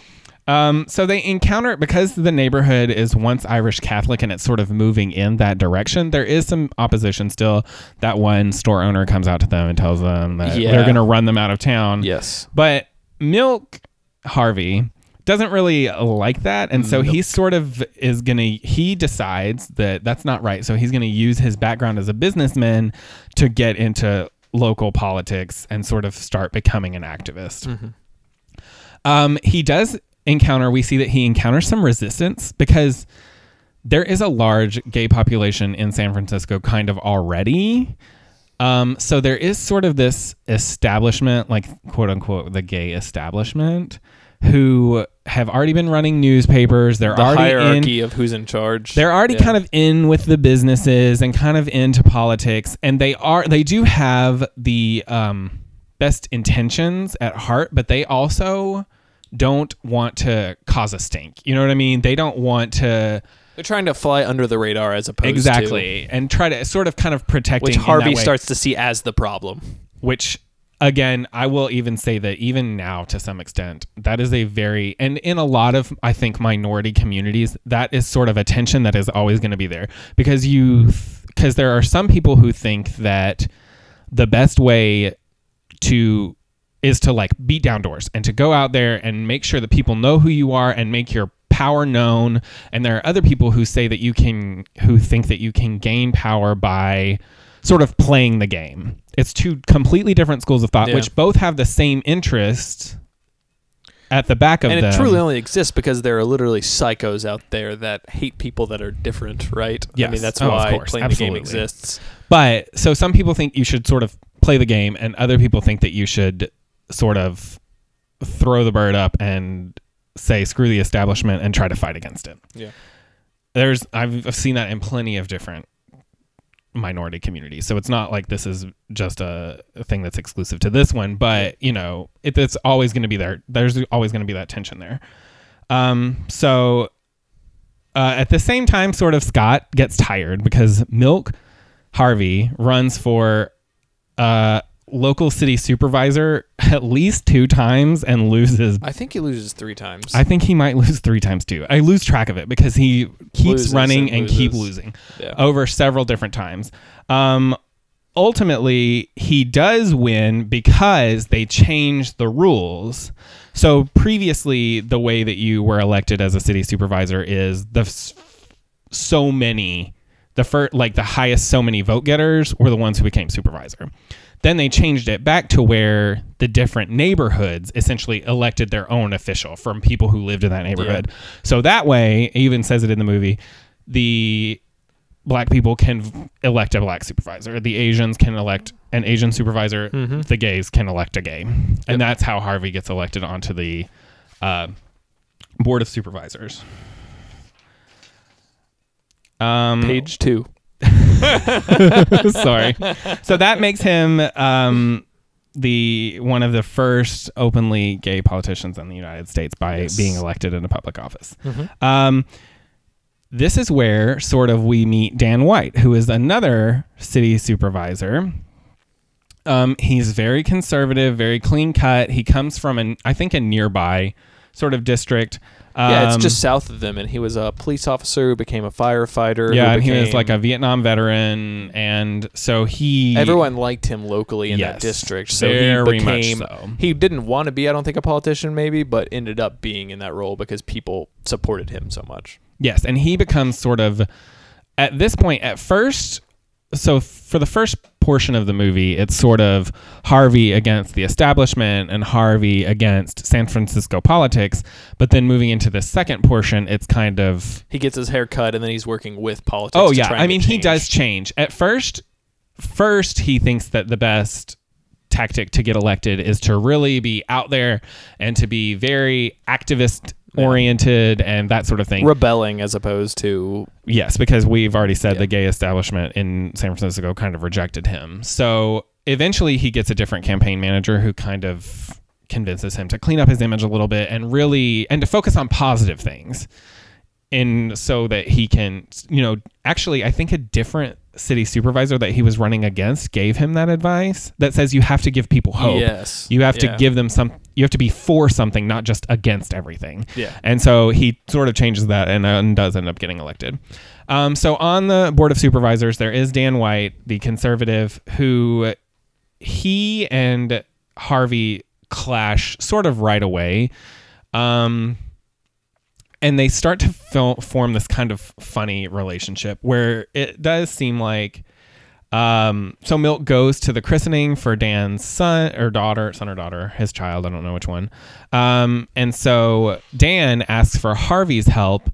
Um, so they encounter because the neighborhood is once Irish Catholic and it's sort of moving in that direction. There is some opposition still. That one store owner comes out to them and tells them that Yeah. they're going to run them out of town. Yes. But Milk Harvey doesn't really like that, and so he sort of is gonna. He decides that that's not right, so he's gonna use his background as a businessman to get into local politics and sort of start becoming an activist. Um, he does encounter. We see that he encounters some resistance because there is a large gay population in San Francisco, kind of already. Um, so there is sort of this establishment, like quote unquote, the gay establishment, who have already been running newspapers. They're The already in hierarchy of who's in charge. they're already Yeah. kind of in with the businesses and kind of into politics, and they are they do have the um, best intentions at heart, but they also don't want to cause a stink. You know what I mean? They don't want to They're trying to fly under the radar as opposed to exactly and try to sort of kind of protect. which in Harvey starts to see as the problem. which again i will even say that even now to some extent that is a very and in a lot of i think minority communities that is sort of a tension that is always going to be there. Because you because there are some people who think that the best way to is to like beat down doors and to go out there and make sure that people know who you are and make your power known. And there are other people who say that you can who think that you can gain power by sort of playing the game it's two completely different schools of thought Yeah. which both have the same interest at the back of it. And them it truly only exists because there are literally psychos out there that hate people that are different, right? I mean, that's Oh, why course. playing Absolutely. the game exists. But so some people think you should sort of play the game, and other people think that you should sort of throw the bird up and say screw the establishment and try to fight against it. Yeah. There's I've I've seen that in plenty of different minority community. So it's not like this is just a, thing that's exclusive to this one, but you know, it, it's always going to be there. There's always going to be that tension there. Um, so uh, at the same time, sort of Scott gets tired because Milk Harvey runs for uh, local city supervisor at least two times and loses. I think he loses three times. I think he might lose three times too. I lose track of it because he keeps Loses running and and keep losing yeah. over several different times. Um, ultimately, he does win because they changed the rules. So previously, the way that you were elected as a city supervisor is the s- so many the first like the highest so many vote getters were the ones who became supervisor. Then they changed it back to where the different neighborhoods essentially elected their own official from people who lived in that neighborhood. So that way, even says it in the movie, the black people can elect a black supervisor. The Asians can elect an Asian supervisor. The gays can elect a gay. And that's how Harvey gets elected onto the uh, board of supervisors. Um, Page two. Sorry. So that makes him um, the one of the first openly gay politicians in the United States by Yes. being elected in a public office. Um, this is where sort of we meet Dan White, who is another city supervisor. Um, he's very conservative, very clean cut. He comes from an I think a nearby sort of district. Yeah, it's Um, just south of them, and he was a police officer who became a firefighter. yeah, and he was like a Vietnam veteran, and so he Everyone liked him locally in that district, so very he much became. so. He didn't want to be, I don't think, a politician, maybe, but ended up being in that role because people supported him so much. Yes, and he becomes sort of at this point at first so for the first portion of the movie it's sort of Harvey against the establishment and Harvey against San Francisco politics, but then moving into the second portion it's kind of He gets his hair cut, and then he's working with politics. Oh to yeah, I mean he does change. At first first he thinks that the best tactic to get elected is to really be out there and to be very activist oriented and that sort of thing. rebelling as opposed to Yes, because we've already said Yeah. the gay establishment in San Francisco kind of rejected him. So eventually he gets a different campaign manager who kind of convinces him to clean up his image a little bit and really and to focus on positive things. And so that he can, you know, actually I think a different city supervisor that he was running against gave him that advice that says you have to give people hope. Yes. You have Yeah. to give them some you have to be for something, not just against everything. Yeah. And so he sort of changes that and, uh, and does end up getting elected. Um, so on the board of supervisors, there is Dan White, the conservative, who he and Harvey clash sort of right away. Um, and they start to fil- form this kind of funny relationship where it does seem like um, so Milk goes to the christening for Dan's son or daughter, son or daughter, his child, I don't know which one. Um, and so Dan asks for Harvey's help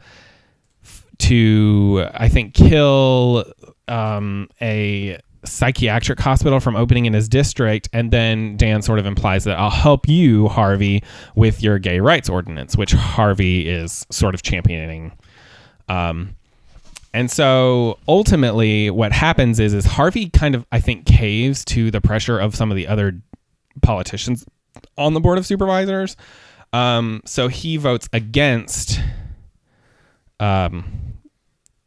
to, I think, kill um, a psychiatric hospital from opening in his district. And then Dan sort of implies that I'll help you, Harvey, with your gay rights ordinance, which Harvey is sort of championing. Um, and so ultimately what happens is is Harvey kind of I think caves to the pressure of some of the other politicians on the board of supervisors. Um, so he votes against um,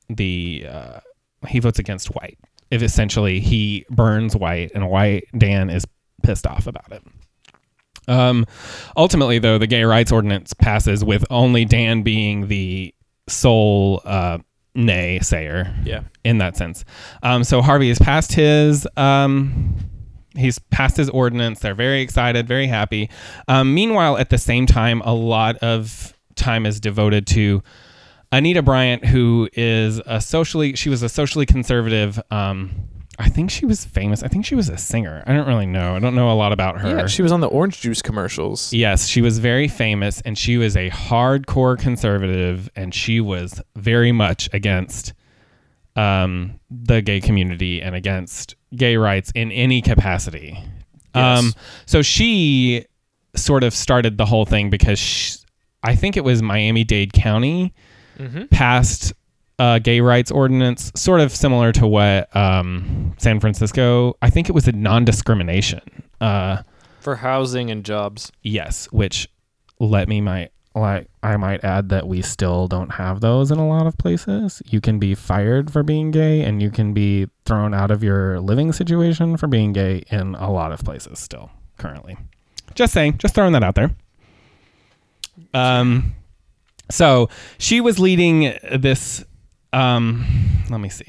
the uh, he votes against White. If essentially he burns White and White Dan is pissed off about it. Um, ultimately, though, the gay rights ordinance passes with only Dan being the sole uh, nay-sayer Yeah. in that sense. Um, so Harvey has passed his um, he's passed his ordinance. They're very excited, very happy. Um, meanwhile, at the same time, a lot of time is devoted to Anita Bryant, who is a socially she was a socially conservative. Um, I think she was famous. I think she was a singer. I don't really know. I don't know a lot about her. Yeah, she was on the orange juice commercials. Yes, she was very famous and she was a hardcore conservative and she was very much against um, the gay community and against gay rights in any capacity. Yes. Um, so she sort of started the whole thing because sh I think it was Miami Dade County Mm-hmm. passed a gay rights ordinance, sort of similar to what um, San Francisco. I think it was a non-discrimination. Uh, For housing and jobs. Yes, which let me might like I might add that we still don't have those in a lot of places. You can be fired for being gay and you can be thrown out of your living situation for being gay in a lot of places still currently. Just saying, just throwing that out there. Um so she was leading this um let me see.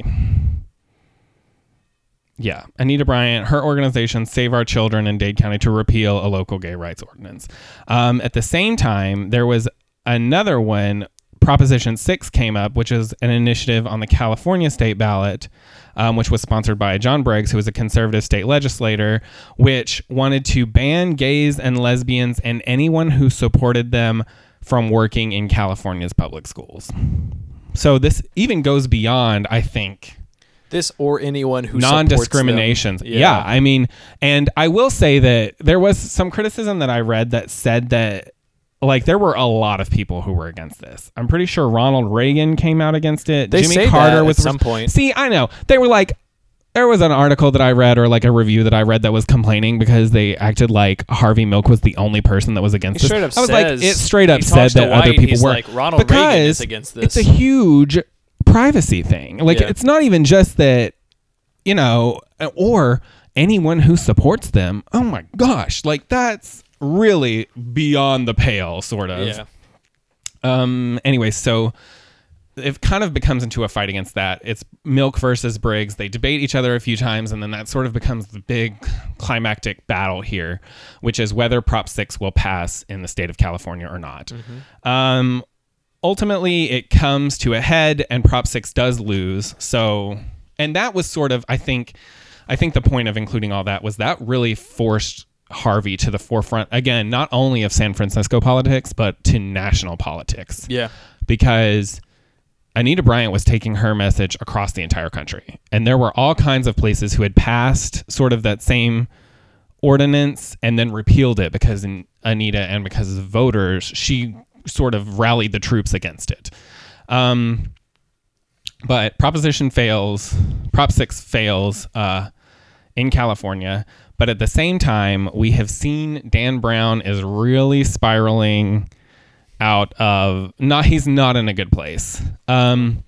Yeah, Anita Bryant, her organization Save Our Children in Dade County to repeal a local gay rights ordinance. Um, at the same time, there was another one. Proposition 6 came up, which is an initiative on the California state ballot, um, which was sponsored by John Briggs, who was a conservative state legislator, which wanted to ban gays and lesbians and anyone who supported them from working in California's public schools. So this even goes beyond, I think, This or anyone who non-discriminations. Yeah. I mean, and I will say that there was some criticism that I read that said that like there were a lot of people who were against this. I'm pretty sure Ronald Reagan came out against it. They Jimmy Carter was at some point. See, I know they were like. There was an article that I read, or like a review that I read, that was complaining because they acted like Harvey Milk was the only person that was against He this. I was like, it straight up said that other White, people were like, Ronald because Reagan is against this. It's a huge privacy thing. Like, Yeah. it's not even just that, you know, or anyone who supports them. Oh my gosh, like that's really beyond the pale, sort of. yeah. Um. Anyway, so it kind of becomes into a fight against that. It's Milk versus Briggs. They debate each other a few times, and then that sort of becomes the big climactic battle here, which is whether Prop Six will pass in the state of California or not. Um. Ultimately, it comes to a head, and Prop Six does lose. So, and that was sort of, I think, I think the point of including all that was that really forced Harvey to the forefront again, not only of San Francisco politics, but to national politics Yeah. because Anita Bryant was taking her message across the entire country. And there were all kinds of places who had passed sort of that same ordinance and then repealed it because Anita and because of voters, she sort of rallied the troops against it. Um, but Proposition fails, Prop 6 fails uh, in California. But at the same time, we have seen Dan Brown is really spiraling out of not he's not in a good place. Um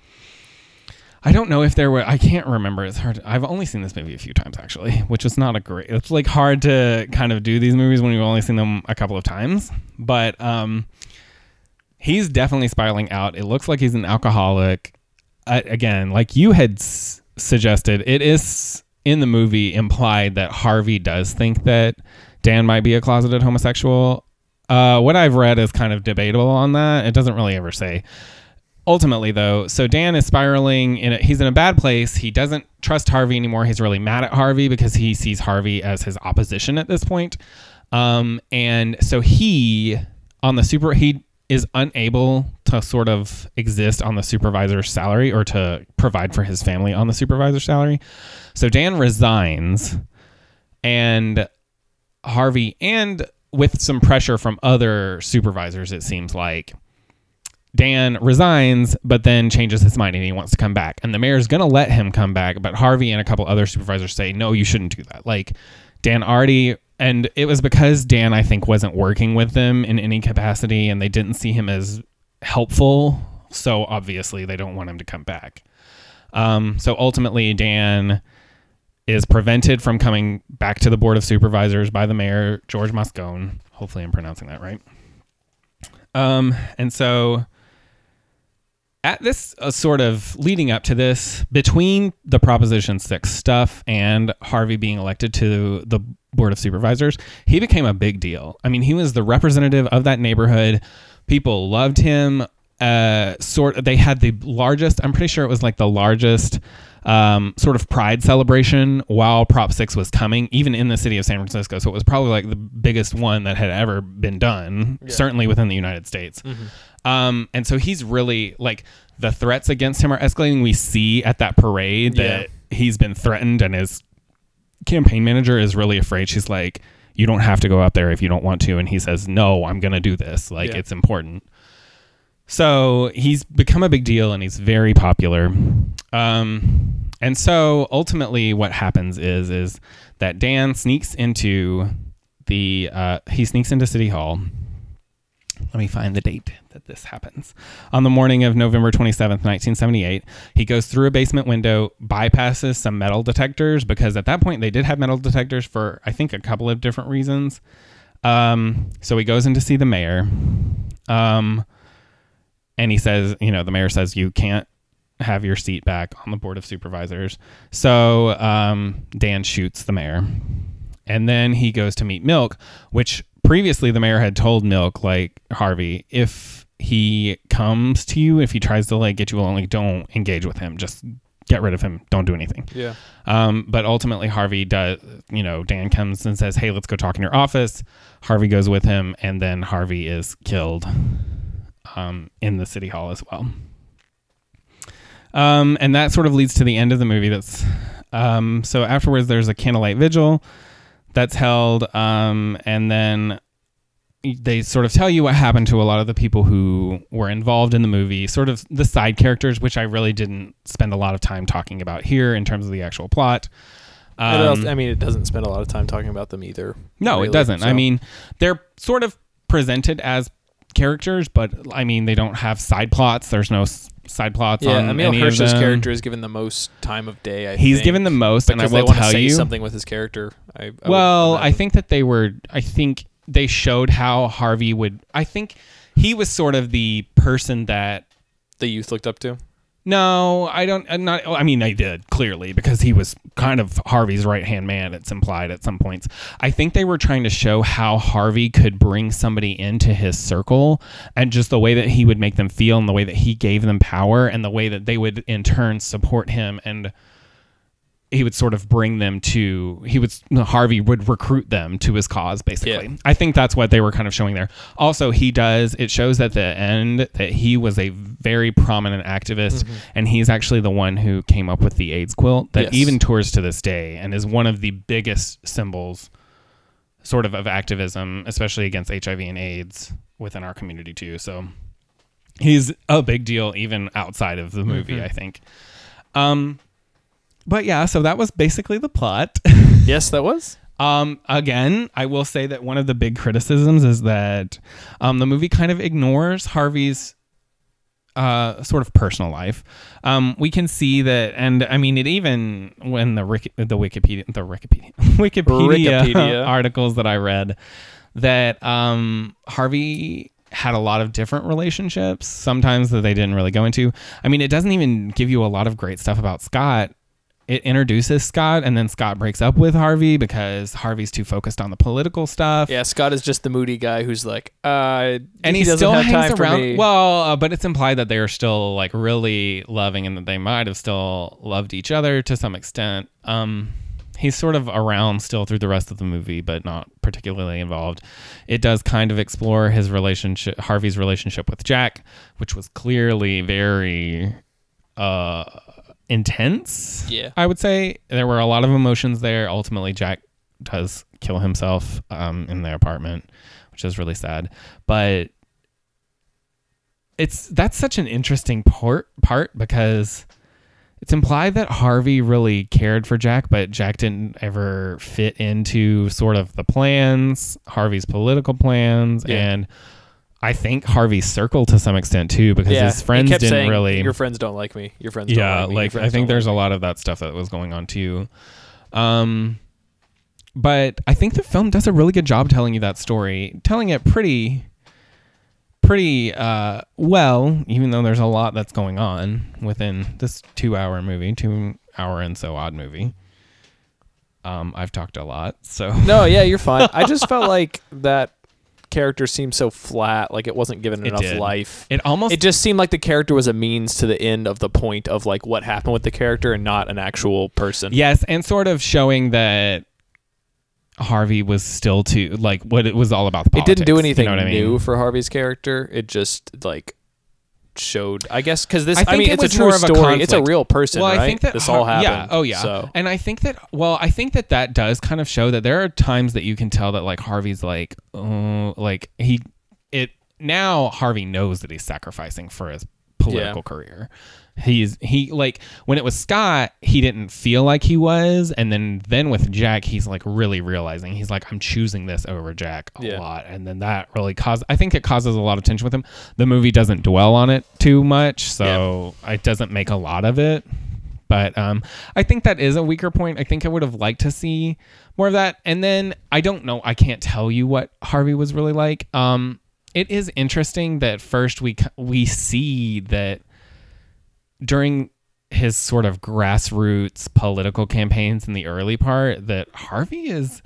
I don't know if there were I can't remember. It's hard. I've only seen this movie a few times actually, which is not a great. It's like hard to kind of do these movies when you've only seen them a couple of times, but um he's definitely spiraling out. It looks like he's an alcoholic. Uh, again, like you had s- suggested, it is in the movie implied that Harvey does think that Dan might be a closeted homosexual. Uh, what I've read is kind of debatable on that. It doesn't really ever say. Ultimately, though, so Dan is spiraling. In a, he's in a bad place. He doesn't trust Harvey anymore. He's really mad at Harvey because he sees Harvey as his opposition at this point. Um, and so he on the super he is unable to sort of exist on the supervisor's salary or to provide for his family on the supervisor's salary. So Dan resigns and Harvey and with some pressure from other supervisors it seems like Dan resigns but then changes his mind and he wants to come back. And the mayor's going to let him come back, but Harvey and a couple other supervisors say, "No, you shouldn't do that." Like Dan already and it was because Dan I think wasn't working with them in any capacity and they didn't see him as helpful, so obviously they don't want him to come back. Um, so ultimately Dan is prevented from coming back to the board of supervisors by the mayor George Moscone. Hopefully I'm pronouncing that right. Um, and so at this uh, sort of leading up to this, between the Proposition 6 stuff and Harvey being elected to the Board of Supervisors, he became a big deal. I mean, he was the representative of that neighborhood. People loved him. Uh, sort they had the largest, I'm pretty sure it was like the largest um, sort of pride celebration while Prop 6 was coming, even in the city of San Francisco. So it was probably like the biggest one that had ever been done, certainly within the United States. Um, and so he's really like the threats against him are escalating. We see at that parade that he's been threatened, and his campaign manager is really afraid. She's like, "You don't have to go out there if you don't want to," and he says, "No, I'm going to do this. Like Yeah. it's important." So he's become a big deal, and he's very popular. Um, and so ultimately, what happens is is that Dan sneaks into the uh, he sneaks into City Hall let me find the date that this happens. On the morning of November 27th, 1978, he goes through a basement window, bypasses some metal detectors because at that point they did have metal detectors for, I think, a couple of different reasons. Um, so he goes in to see the mayor. Um, and he says, you know, the mayor says, you can't have your seat back on the board of supervisors. So um, Dan shoots the mayor. And then he goes to meet Milk, which previously the mayor had told Milk, like, Harvey, if he comes to you, if he tries to like get you along, like, don't engage with him. Just get rid of him. Don't do anything. Yeah. Um, but ultimately, Harvey does, you know, Dan comes and says, Hey, let's go talk in your office. Harvey goes with him, and then Harvey is killed um, in the city hall as well. Um, and that sort of leads to the end of the movie. That's um, so afterwards, there's a candlelight vigil that's held, um, and then they sort of tell you what happened to a lot of the people who were involved in the movie, sort of the side characters, which I really didn't spend a lot of time talking about here in terms of the actual plot. Um, I mean, it doesn't spend a lot of time talking about them either. no, really, it doesn't. I mean, they're sort of presented as characters, but I mean, they don't have side plots. There's no s- side plots yeah, on Emile any Hirsch's of them. character is given the most time of day. I He's think, given the most, and I they will want to tell say you something with his character. I, I would well, I imagine. think that they were. I think they showed how Harvey would. I think he was sort of the person that. the youth looked up to. No, I don't. I'm not. Oh, I mean, I did clearly because he was kind of Harvey's right hand man. It's implied at some points. I think they were trying to show how Harvey could bring somebody into his circle, and just the way that he would make them feel, and the way that he gave them power, and the way that they would in turn support him and he would sort of bring them to he would Harvey would recruit them to his cause basically. Yeah. I think that's what they were kind of showing there. Also, he does it shows at the end that he was a very prominent activist and he's actually the one who came up with the AIDS quilt that Yes. even tours to this day and is one of the biggest symbols sort of of activism, especially against HIV and AIDS within our community too. So he's a big deal even outside of the movie, I think. Um but yeah, so that was basically the plot. Yes, that was. um, again, I will say that one of the big criticisms is that um, the movie kind of ignores Harvey's uh, sort of personal life. Um, we can see that, and I mean, it even when the Rick, the Wikipedia, the Wikipedia, Wikipedia, Wikipedia. articles that I read, that um, Harvey had a lot of different relationships. Sometimes that they didn't really go into. I mean, it doesn't even give you a lot of great stuff about Scott it introduces Scott and then Scott breaks up with Harvey because Harvey's too focused on the political stuff. Yeah, Scott is just the moody guy who's like, uh, And he, he, still have hangs time for around. me. Well, uh, but it's implied that they are still like really loving and that they might have still loved each other to some extent. Um, he's sort of around still through the rest of the movie, but not particularly involved. It does kind of explore his relationship, Harvey's relationship with Jack, which was clearly very uh, intense. Yeah. I would say there were a lot of emotions there. Ultimately, Jack does kill himself um, in their apartment, which is really sad. But it's that's such an interesting part part because it's implied that Harvey really cared for Jack, but Jack didn't ever fit into sort of the plans, Harvey's political plans, Yeah. and I think Harvey's circle to some extent too, because yeah, his friends didn't saying, really Your friends don't like me. Your friends. don't yeah like, like i think there's like a lot of that stuff that was going on too um but i think the film does a really good job telling you that story telling it pretty pretty uh well even though there's a lot that's going on within this two hour movie two hour and so odd movie um i've talked a lot so. No, yeah, you're fine. I just felt like that character seemed so flat. Like it wasn't given It enough did. life. it almost It just seemed like the character was a means to the end of the point of like what happened with the character and not an actual person. Yes, and sort of showing that Harvey was still too like what it was all about. The it didn't do anything you know what I mean? new for Harvey's character. It just like showed. I guess because this. I I, mean, it it's a true of a story. it's a real person, well, right? I think that this all happened. Yeah. Oh, yeah. So And I think that well, I think that that does kind of show that there are times that you can tell that like Harvey's like, oh, like he it now Harvey knows that he's sacrificing for his political career. He's he like when it was Scott, he didn't feel like he was, and then then with Jack, he's like really realizing he's like I'm choosing this over Jack a Yeah. lot, and then that really caused. I think it causes a lot of tension with him. The movie doesn't dwell on it too much, so it doesn't make a lot of it. But um, I think that is a weaker point. I think I would have liked to see more of that. And then I don't know. I can't tell you what Harvey was really like. Um, it is interesting that first we c- we see that during his sort of grassroots political campaigns in the early part that Harvey is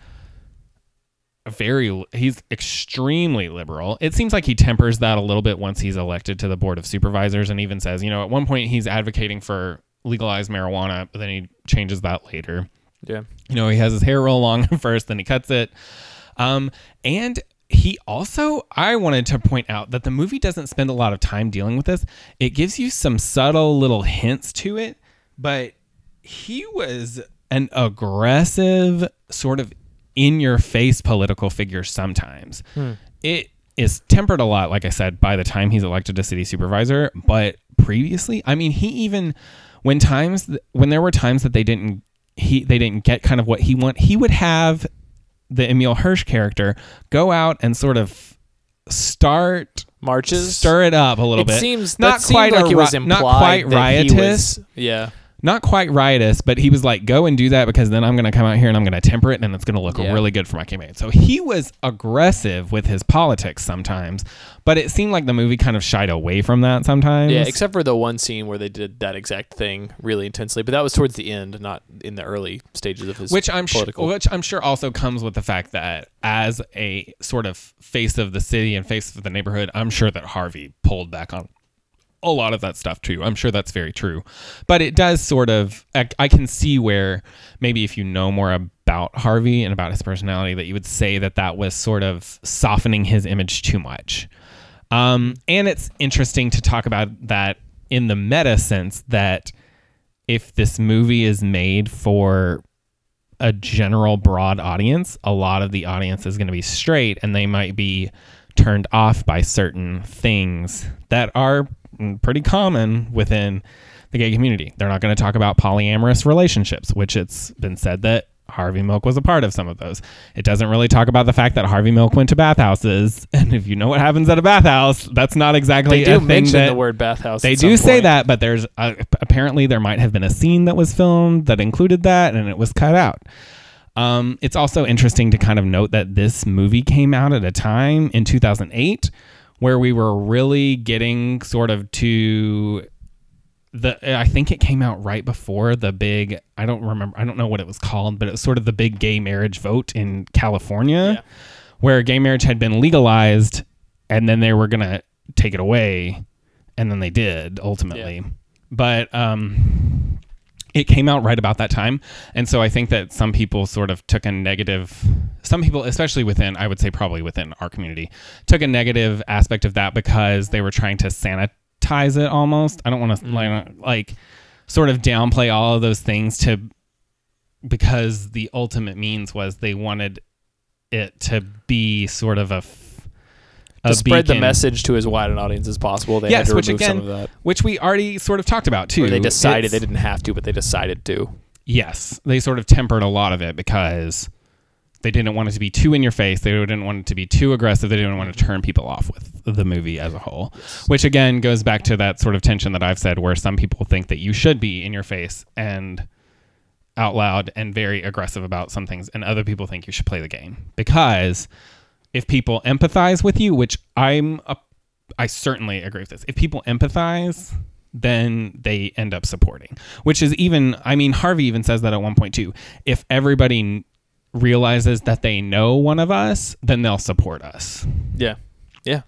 very he's extremely liberal. It seems like he tempers that a little bit once he's elected to the board of supervisors and even says, you know, at one point he's advocating for legalized marijuana, but then he changes that later. yeah, You know, he has his hair roll long first, then he cuts it. Um, and he also, I wanted to point out that the movie doesn't spend a lot of time dealing with this. It gives you some subtle little hints to it, but he was an aggressive, sort of in your face political figure sometimes. Hmm. it is tempered a lot, like I said, by the time he's elected to city supervisor. But previously, I mean, he even when times when there were times that they didn't he they didn't get kind of what he want, he would have the Emile Hirsch character go out and sort of start Marches. stir it up a little it bit. seems not quite like it was ri- implied not quite riotous. was- yeah. Not quite riotous, but he was like, go and do that because then I'm going to come out here and I'm going to temper it and it's going to look Yeah. really good for my campaign. So he was aggressive with his politics sometimes, but it seemed like the movie kind of shied away from that sometimes. Yeah, except for the one scene where they did that exact thing really intensely, but that was towards the end, not in the early stages of his which I'm political. which I'm sure also comes with the fact that as a sort of face of the city and face of the neighborhood, I'm sure that Harvey pulled back on a lot of that stuff too. I'm sure that's very true, but it does sort of. I, I can see where maybe if you know more about Harvey and about his personality, that you would say that that was sort of softening his image too much. Um, and it's interesting to talk about that in the meta sense that if this movie is made for a general broad audience, a lot of the audience is going to be straight and they might be turned off by certain things that are pretty common within the gay community. They're not going to talk about polyamorous relationships, which it's been said that Harvey Milk was a part of some of those. It doesn't really talk about the fact that Harvey Milk went to bathhouses, and if you know what happens at a bathhouse, that's not exactly they a do mention that the word bathhouse. they do say point. that, but there's uh, apparently there might have been a scene that was filmed that included that, and it was cut out. Um, it's also interesting to kind of note that this movie came out at a time in 2008 where we were really getting sort of to the. I think it came out right before the big. I don't remember. I don't know what it was called, but it was sort of the big gay marriage vote in California, Yeah. where gay marriage had been legalized, and then they were gonna take it away, and then they did ultimately. But um, it came out right about that time, and so I think that some people sort of took a negative. Some people, especially within, I would say probably within our community, took a negative aspect of that because they were trying to sanitize it almost. I don't want to mm-hmm. like, like sort of downplay all of those things to because the ultimate means was they wanted it to be sort of a to spread the message to as wide an audience as possible. They Yes, had to which remove again, some of that. which we already sort of talked about too. Or they decided It's- they didn't have to, but they decided to. Yes, they sort of tempered a lot of it because they didn't want it to be too in your face. They didn't want it to be too aggressive. They didn't want to turn people off with the movie as a whole. Which again goes back to that sort of tension that I've said where some people think that you should be in your face and out loud and very aggressive about some things and other people think you should play the game. Because if people empathize with you, which I'm a, I certainly agree with this. If people empathize, then they end up supporting. Which is even I mean Harvey even says that at one point too. If everybody realizes that they know one of us, then they'll support us. Yeah, yeah.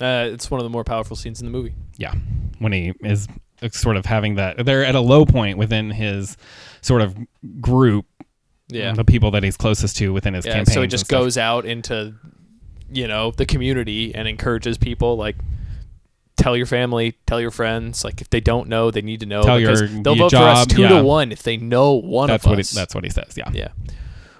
Uh, it's one of the more powerful scenes in the movie. Yeah. When he is sort of having that they're at a low point within his sort of group, Yeah, the people that he's closest to within his yeah. campaign. So he just goes out into, you know, the community and encourages people like. Tell your family, tell your friends. Like if they don't know, they need to know. Tell because your- they'll your vote for us two yeah. to one if they know one That's of what us. he, that's what he says. Yeah. Yeah.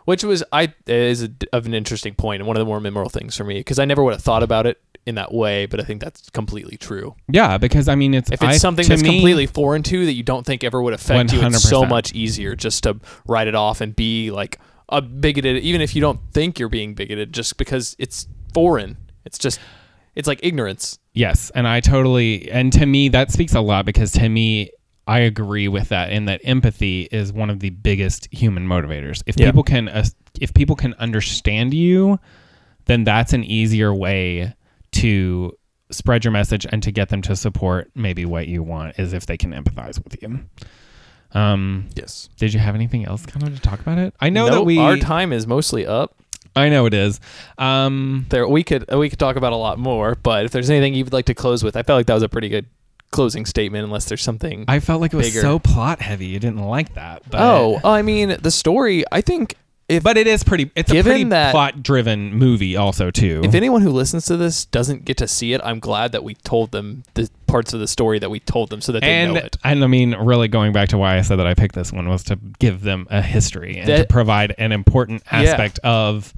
Which was I is a, of an interesting point and one of the more memorable things for me because I never would have thought about it in that way, but I think that's completely true. Yeah, because I mean it's If it's I- something that's me- completely foreign to you that you don't think ever would affect you, it's so much easier just to write it off and be like a bigoted, even if you don't think you're being bigoted, just because it's foreign. It's just, it's like ignorance. Yes, and I totally and to me that speaks a lot because to me I agree with that in that empathy is one of the biggest human motivators. If Yeah. people can uh, if people can understand you, then that's an easier way to spread your message and to get them to support maybe what you want is if they can empathize with you. Um, Yes. did you have anything else kind of to talk about it? I know that we our time is mostly up. I know it is. Um, There, we could we could talk about a lot more, but if there's anything you'd like to close with, I felt like that was a pretty good closing statement. Unless there's something. I felt like it was Bigger. so plot heavy. You didn't like that. But oh, I mean the story. I think if But it is pretty. It's a pretty that- plot-driven movie, also too. if anyone who listens to this doesn't get to see it, I'm glad that we told them the parts of the story that we told them so that they and know it. and I mean, really going back to why I said that I picked this one was to give them a history and to provide an important Yeah. aspect of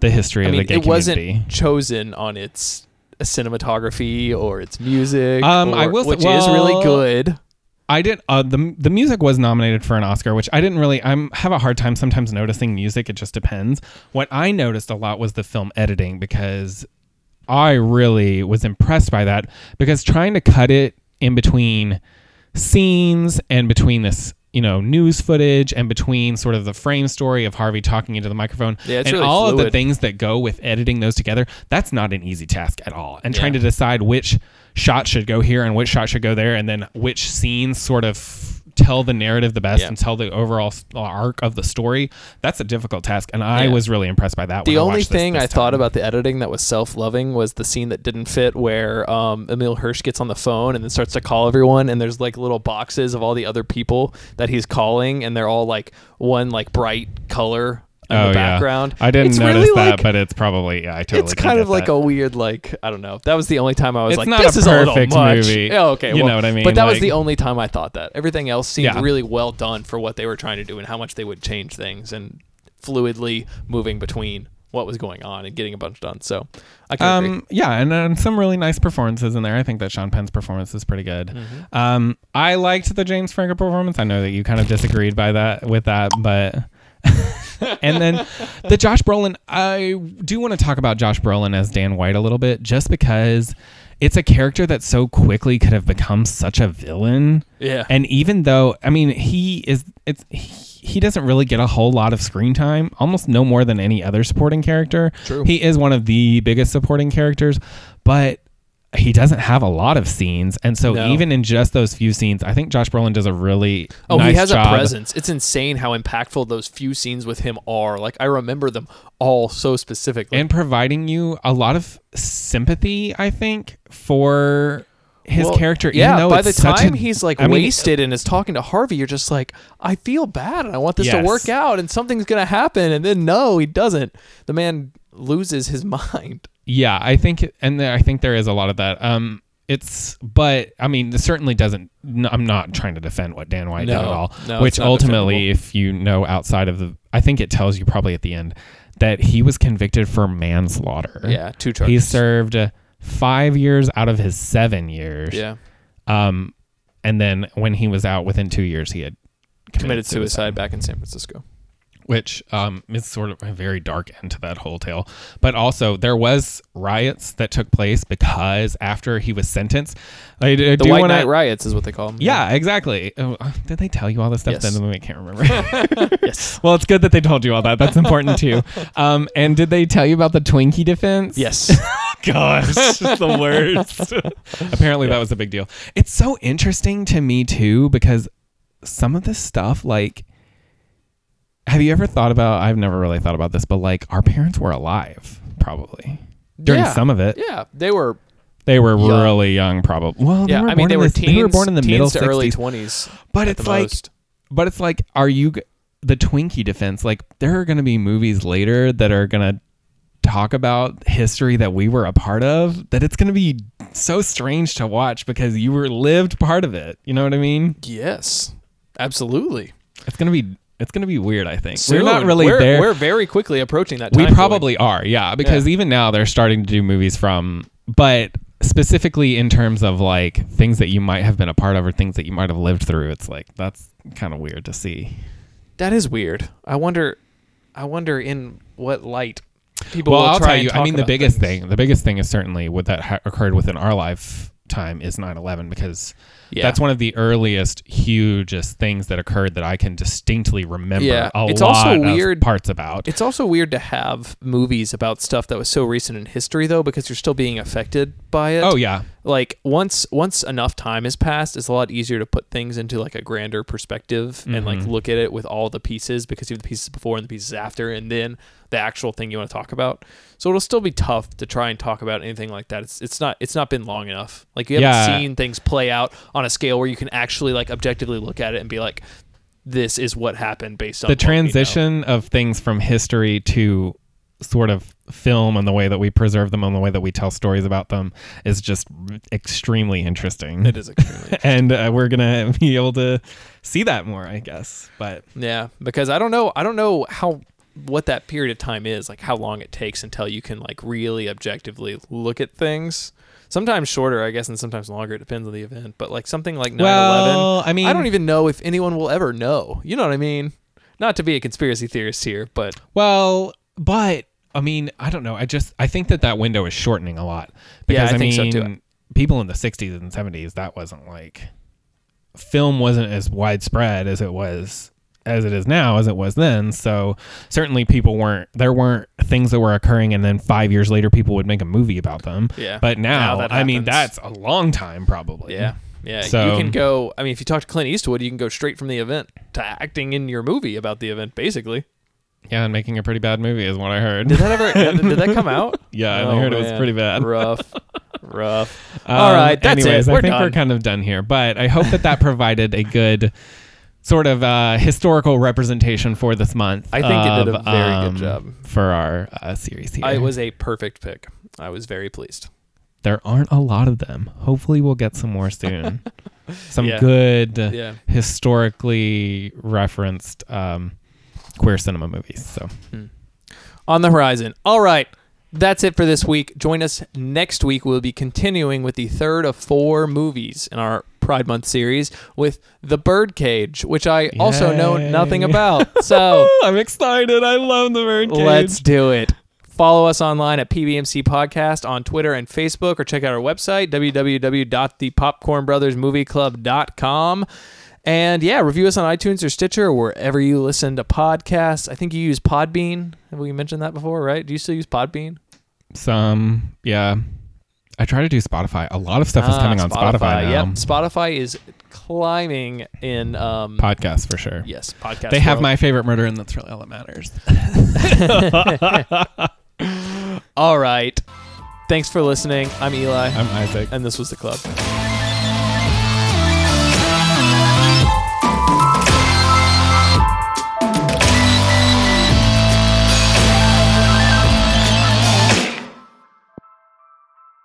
the history I of mean, the gay it wasn't chosen on its cinematography or its music, Um, or- I will say- which is really good. I did uh, the the music was nominated for an Oscar, which I didn't really. I'm have a hard time sometimes noticing music. It just depends. What I noticed a lot was the film editing because I really was impressed by that because trying to cut it in between scenes and between this you know news footage and between sort of the frame story of Harvey talking into the microphone Yeah, and really all of the things that go with editing those together that's not an easy task at all and trying to decide which shot should go here and which shot should go there and then which scenes sort of tell the narrative the best Yeah. and tell the overall arc of the story that's a difficult task and I Yeah. was really impressed by that The I only this thing this I thought about the editing that was self-loving was the scene that didn't fit, where um, Emile Hirsch gets on the phone and then starts to call everyone, and there's like little boxes of all the other people that he's calling, and they're all like one like bright color in oh the yeah. I didn't It's notice really that like- but it's probably yeah I totally it's kind of like that. a weird like I don't know. That was the only time I was It's like, not this a is a little perfect much. movie. Yeah, okay, You well, know what I mean? But that was the only time I thought that. Everything else seemed Yeah. really well done for what they were trying to do and how much they would change things and fluidly moving between what was going on and getting a bunch done. So I can agree. Um, yeah, and um, some really nice performances in there. I think that Sean Penn's performance is pretty good. Mm-hmm. Um, I liked the James Franco performance. I know that you kind of disagreed by that with that, but and then the Josh Brolin. I do want to talk about Josh Brolin as Dan White a little bit, just because it's a character that so quickly could have become such a villain. Yeah. And even though, I mean, he is, it's he, he doesn't really get a whole lot of screen time, almost no more than any other supporting character. True. He is one of the biggest supporting characters, but he doesn't have a lot of scenes, and so No. even in just those few scenes, I think Josh Brolin does a really Oh, nice he has job. a presence. It's insane how impactful those few scenes with him are. Like I remember them all so specifically. and providing you a lot of sympathy. I think for his Well, character. Yeah, though by the time a- he's like I mean, wasted and is talking to Harvey, you're just like, I feel bad and I want this to work out and something's gonna happen, and then no, he doesn't. The man loses his mind. Yeah, I think, and there, I think there is a lot of that. Um, it's, but I mean, this certainly doesn't. No, I'm not trying to defend what Dan White did No, at all. no, which not ultimately, if you know outside of the, I think it tells you probably at the end that he was convicted for manslaughter. Yeah, two charges. he served five years out of his seven years. yeah, Um, and then when he was out, within two years, he had committed suicide back in San Francisco. Which um, is sort of a very dark end to that whole tale. But also, there was riots that took place because after he was sentenced, I, I The do White wanna, Night riots is what they call them. Yeah, exactly. Oh, uh, did they tell you all this stuff? Yes. Then I can't remember. Yes. well, it's good that they told you all that. That's important too. Um, and did they tell you about the Twinkie defense? Yes. Gosh, the worst. Apparently, that was a big deal. It's so interesting to me too because some of this stuff, like, have you ever thought about? I've never really thought about this, but like, our parents were alive probably during Yeah. some of it. yeah, they were. They were Young. really young, probably. Well, Yeah, I mean they were the, teens. they were born in the middle to early twenties. But it's like, most. but it's like, are you the Twinkie defense? Like, there are going to be movies later that are going to talk about history that we were a part of. That it's going to be so strange to watch because you were lived part of it. You know what I mean? Yes, absolutely. It's going to be it's going to be weird. I think Soon. we're not really we're, there. We're very quickly approaching that. we time point. probably are, yeah, because even now they're starting to do movies from, but specifically in terms of like things that you might have been a part of or things that you might have lived through. It's like that's kind of weird to see. That is weird. I wonder. I wonder in what light people well, will I'll try tell you. I mean, the biggest things. thing, the biggest thing is certainly what that ha- occurred within our lifetime is 9/11 because Yeah. that's one of the earliest, hugest things that occurred that I can distinctly remember. Yeah. a It's lot also of weird- parts about. It's also weird to have movies about stuff that was so recent in history, though, because you're still being affected by it. oh yeah, like once once enough time has passed, it's a lot easier to put things into like a grander perspective and like Mhm. look at it with all the pieces because you have the pieces before and the pieces after, and then the actual thing you want to talk about. So it'll still be tough to try and talk about anything like that. It's it's not it's not been long enough. Like you haven't Yeah. seen things play out on a scale where you can actually like objectively look at it and be like, this is what happened based on the we know. transition of things from history to sort of film and the way that we preserve them and the way that we tell stories about them is just extremely interesting. It is extremely and uh, we're gonna be able to see that more, I guess. But Yeah, because I don't know. I don't know how what that period of time is, like how long it takes until you can like really objectively look at things. Sometimes shorter, I guess, and sometimes longer. It depends on the event. But like something like 9/11, Well, I mean, I don't even know if anyone will ever know. You know what I mean? Not to be a conspiracy theorist here, but Well, but I mean, I don't know. I just I think that that window is shortening a lot Yeah, because I think so, too. people in the '60s and '70s that wasn't like film wasn't as widespread as it was as it is now as it was then. So certainly people weren't there weren't things that were occurring and then 5 years later people would make a movie about them. Yeah. But now, Now I mean that's a long time probably. yeah, yeah. So- you can go. I mean, if you talk to Clint Eastwood, you can go straight from the event to acting in your movie about the event, basically. Yeah, and making a pretty bad movie is what I heard. Did that ever? did, that come out? yeah, I Oh, heard it was pretty bad. Rough, rough. Um, All right, that's anyways, it. I We're I think we're kind of done here, but I hope that that provided a good sort of uh, historical representation for this month. I think it did a of, very good um, job. for our uh, series here. It was a perfect pick. I was very pleased. there aren't a lot of them. Hopefully, we'll get some more soon. some Yeah. good Yeah. historically referenced um, queer cinema movies. So on the horizon. All right. That's it for this week. Join us next week. We'll be continuing with the third of four movies in our Pride Month series with The Birdcage, which I also know nothing about. So I'm excited. I love the Birdcage. let's do it. Follow us online at PBMC Podcast on Twitter and Facebook, or check out our website, www.thepopcornbrothersmovieclub.com. And yeah, review us on iTunes or Stitcher or wherever you listen to podcasts. I think you use Podbean. Have we mentioned that before, right? Do you still use Podbean? some yeah. I try to do Spotify. A lot of stuff is Ah, coming on Spotify now. Yep, Spotify is climbing in. Um, Podcast for sure. yes, podcast. They have world. my favorite murder, and that's really all that matters. All right. Thanks for listening. I'm Eli, I'm Isaac. and this was the club.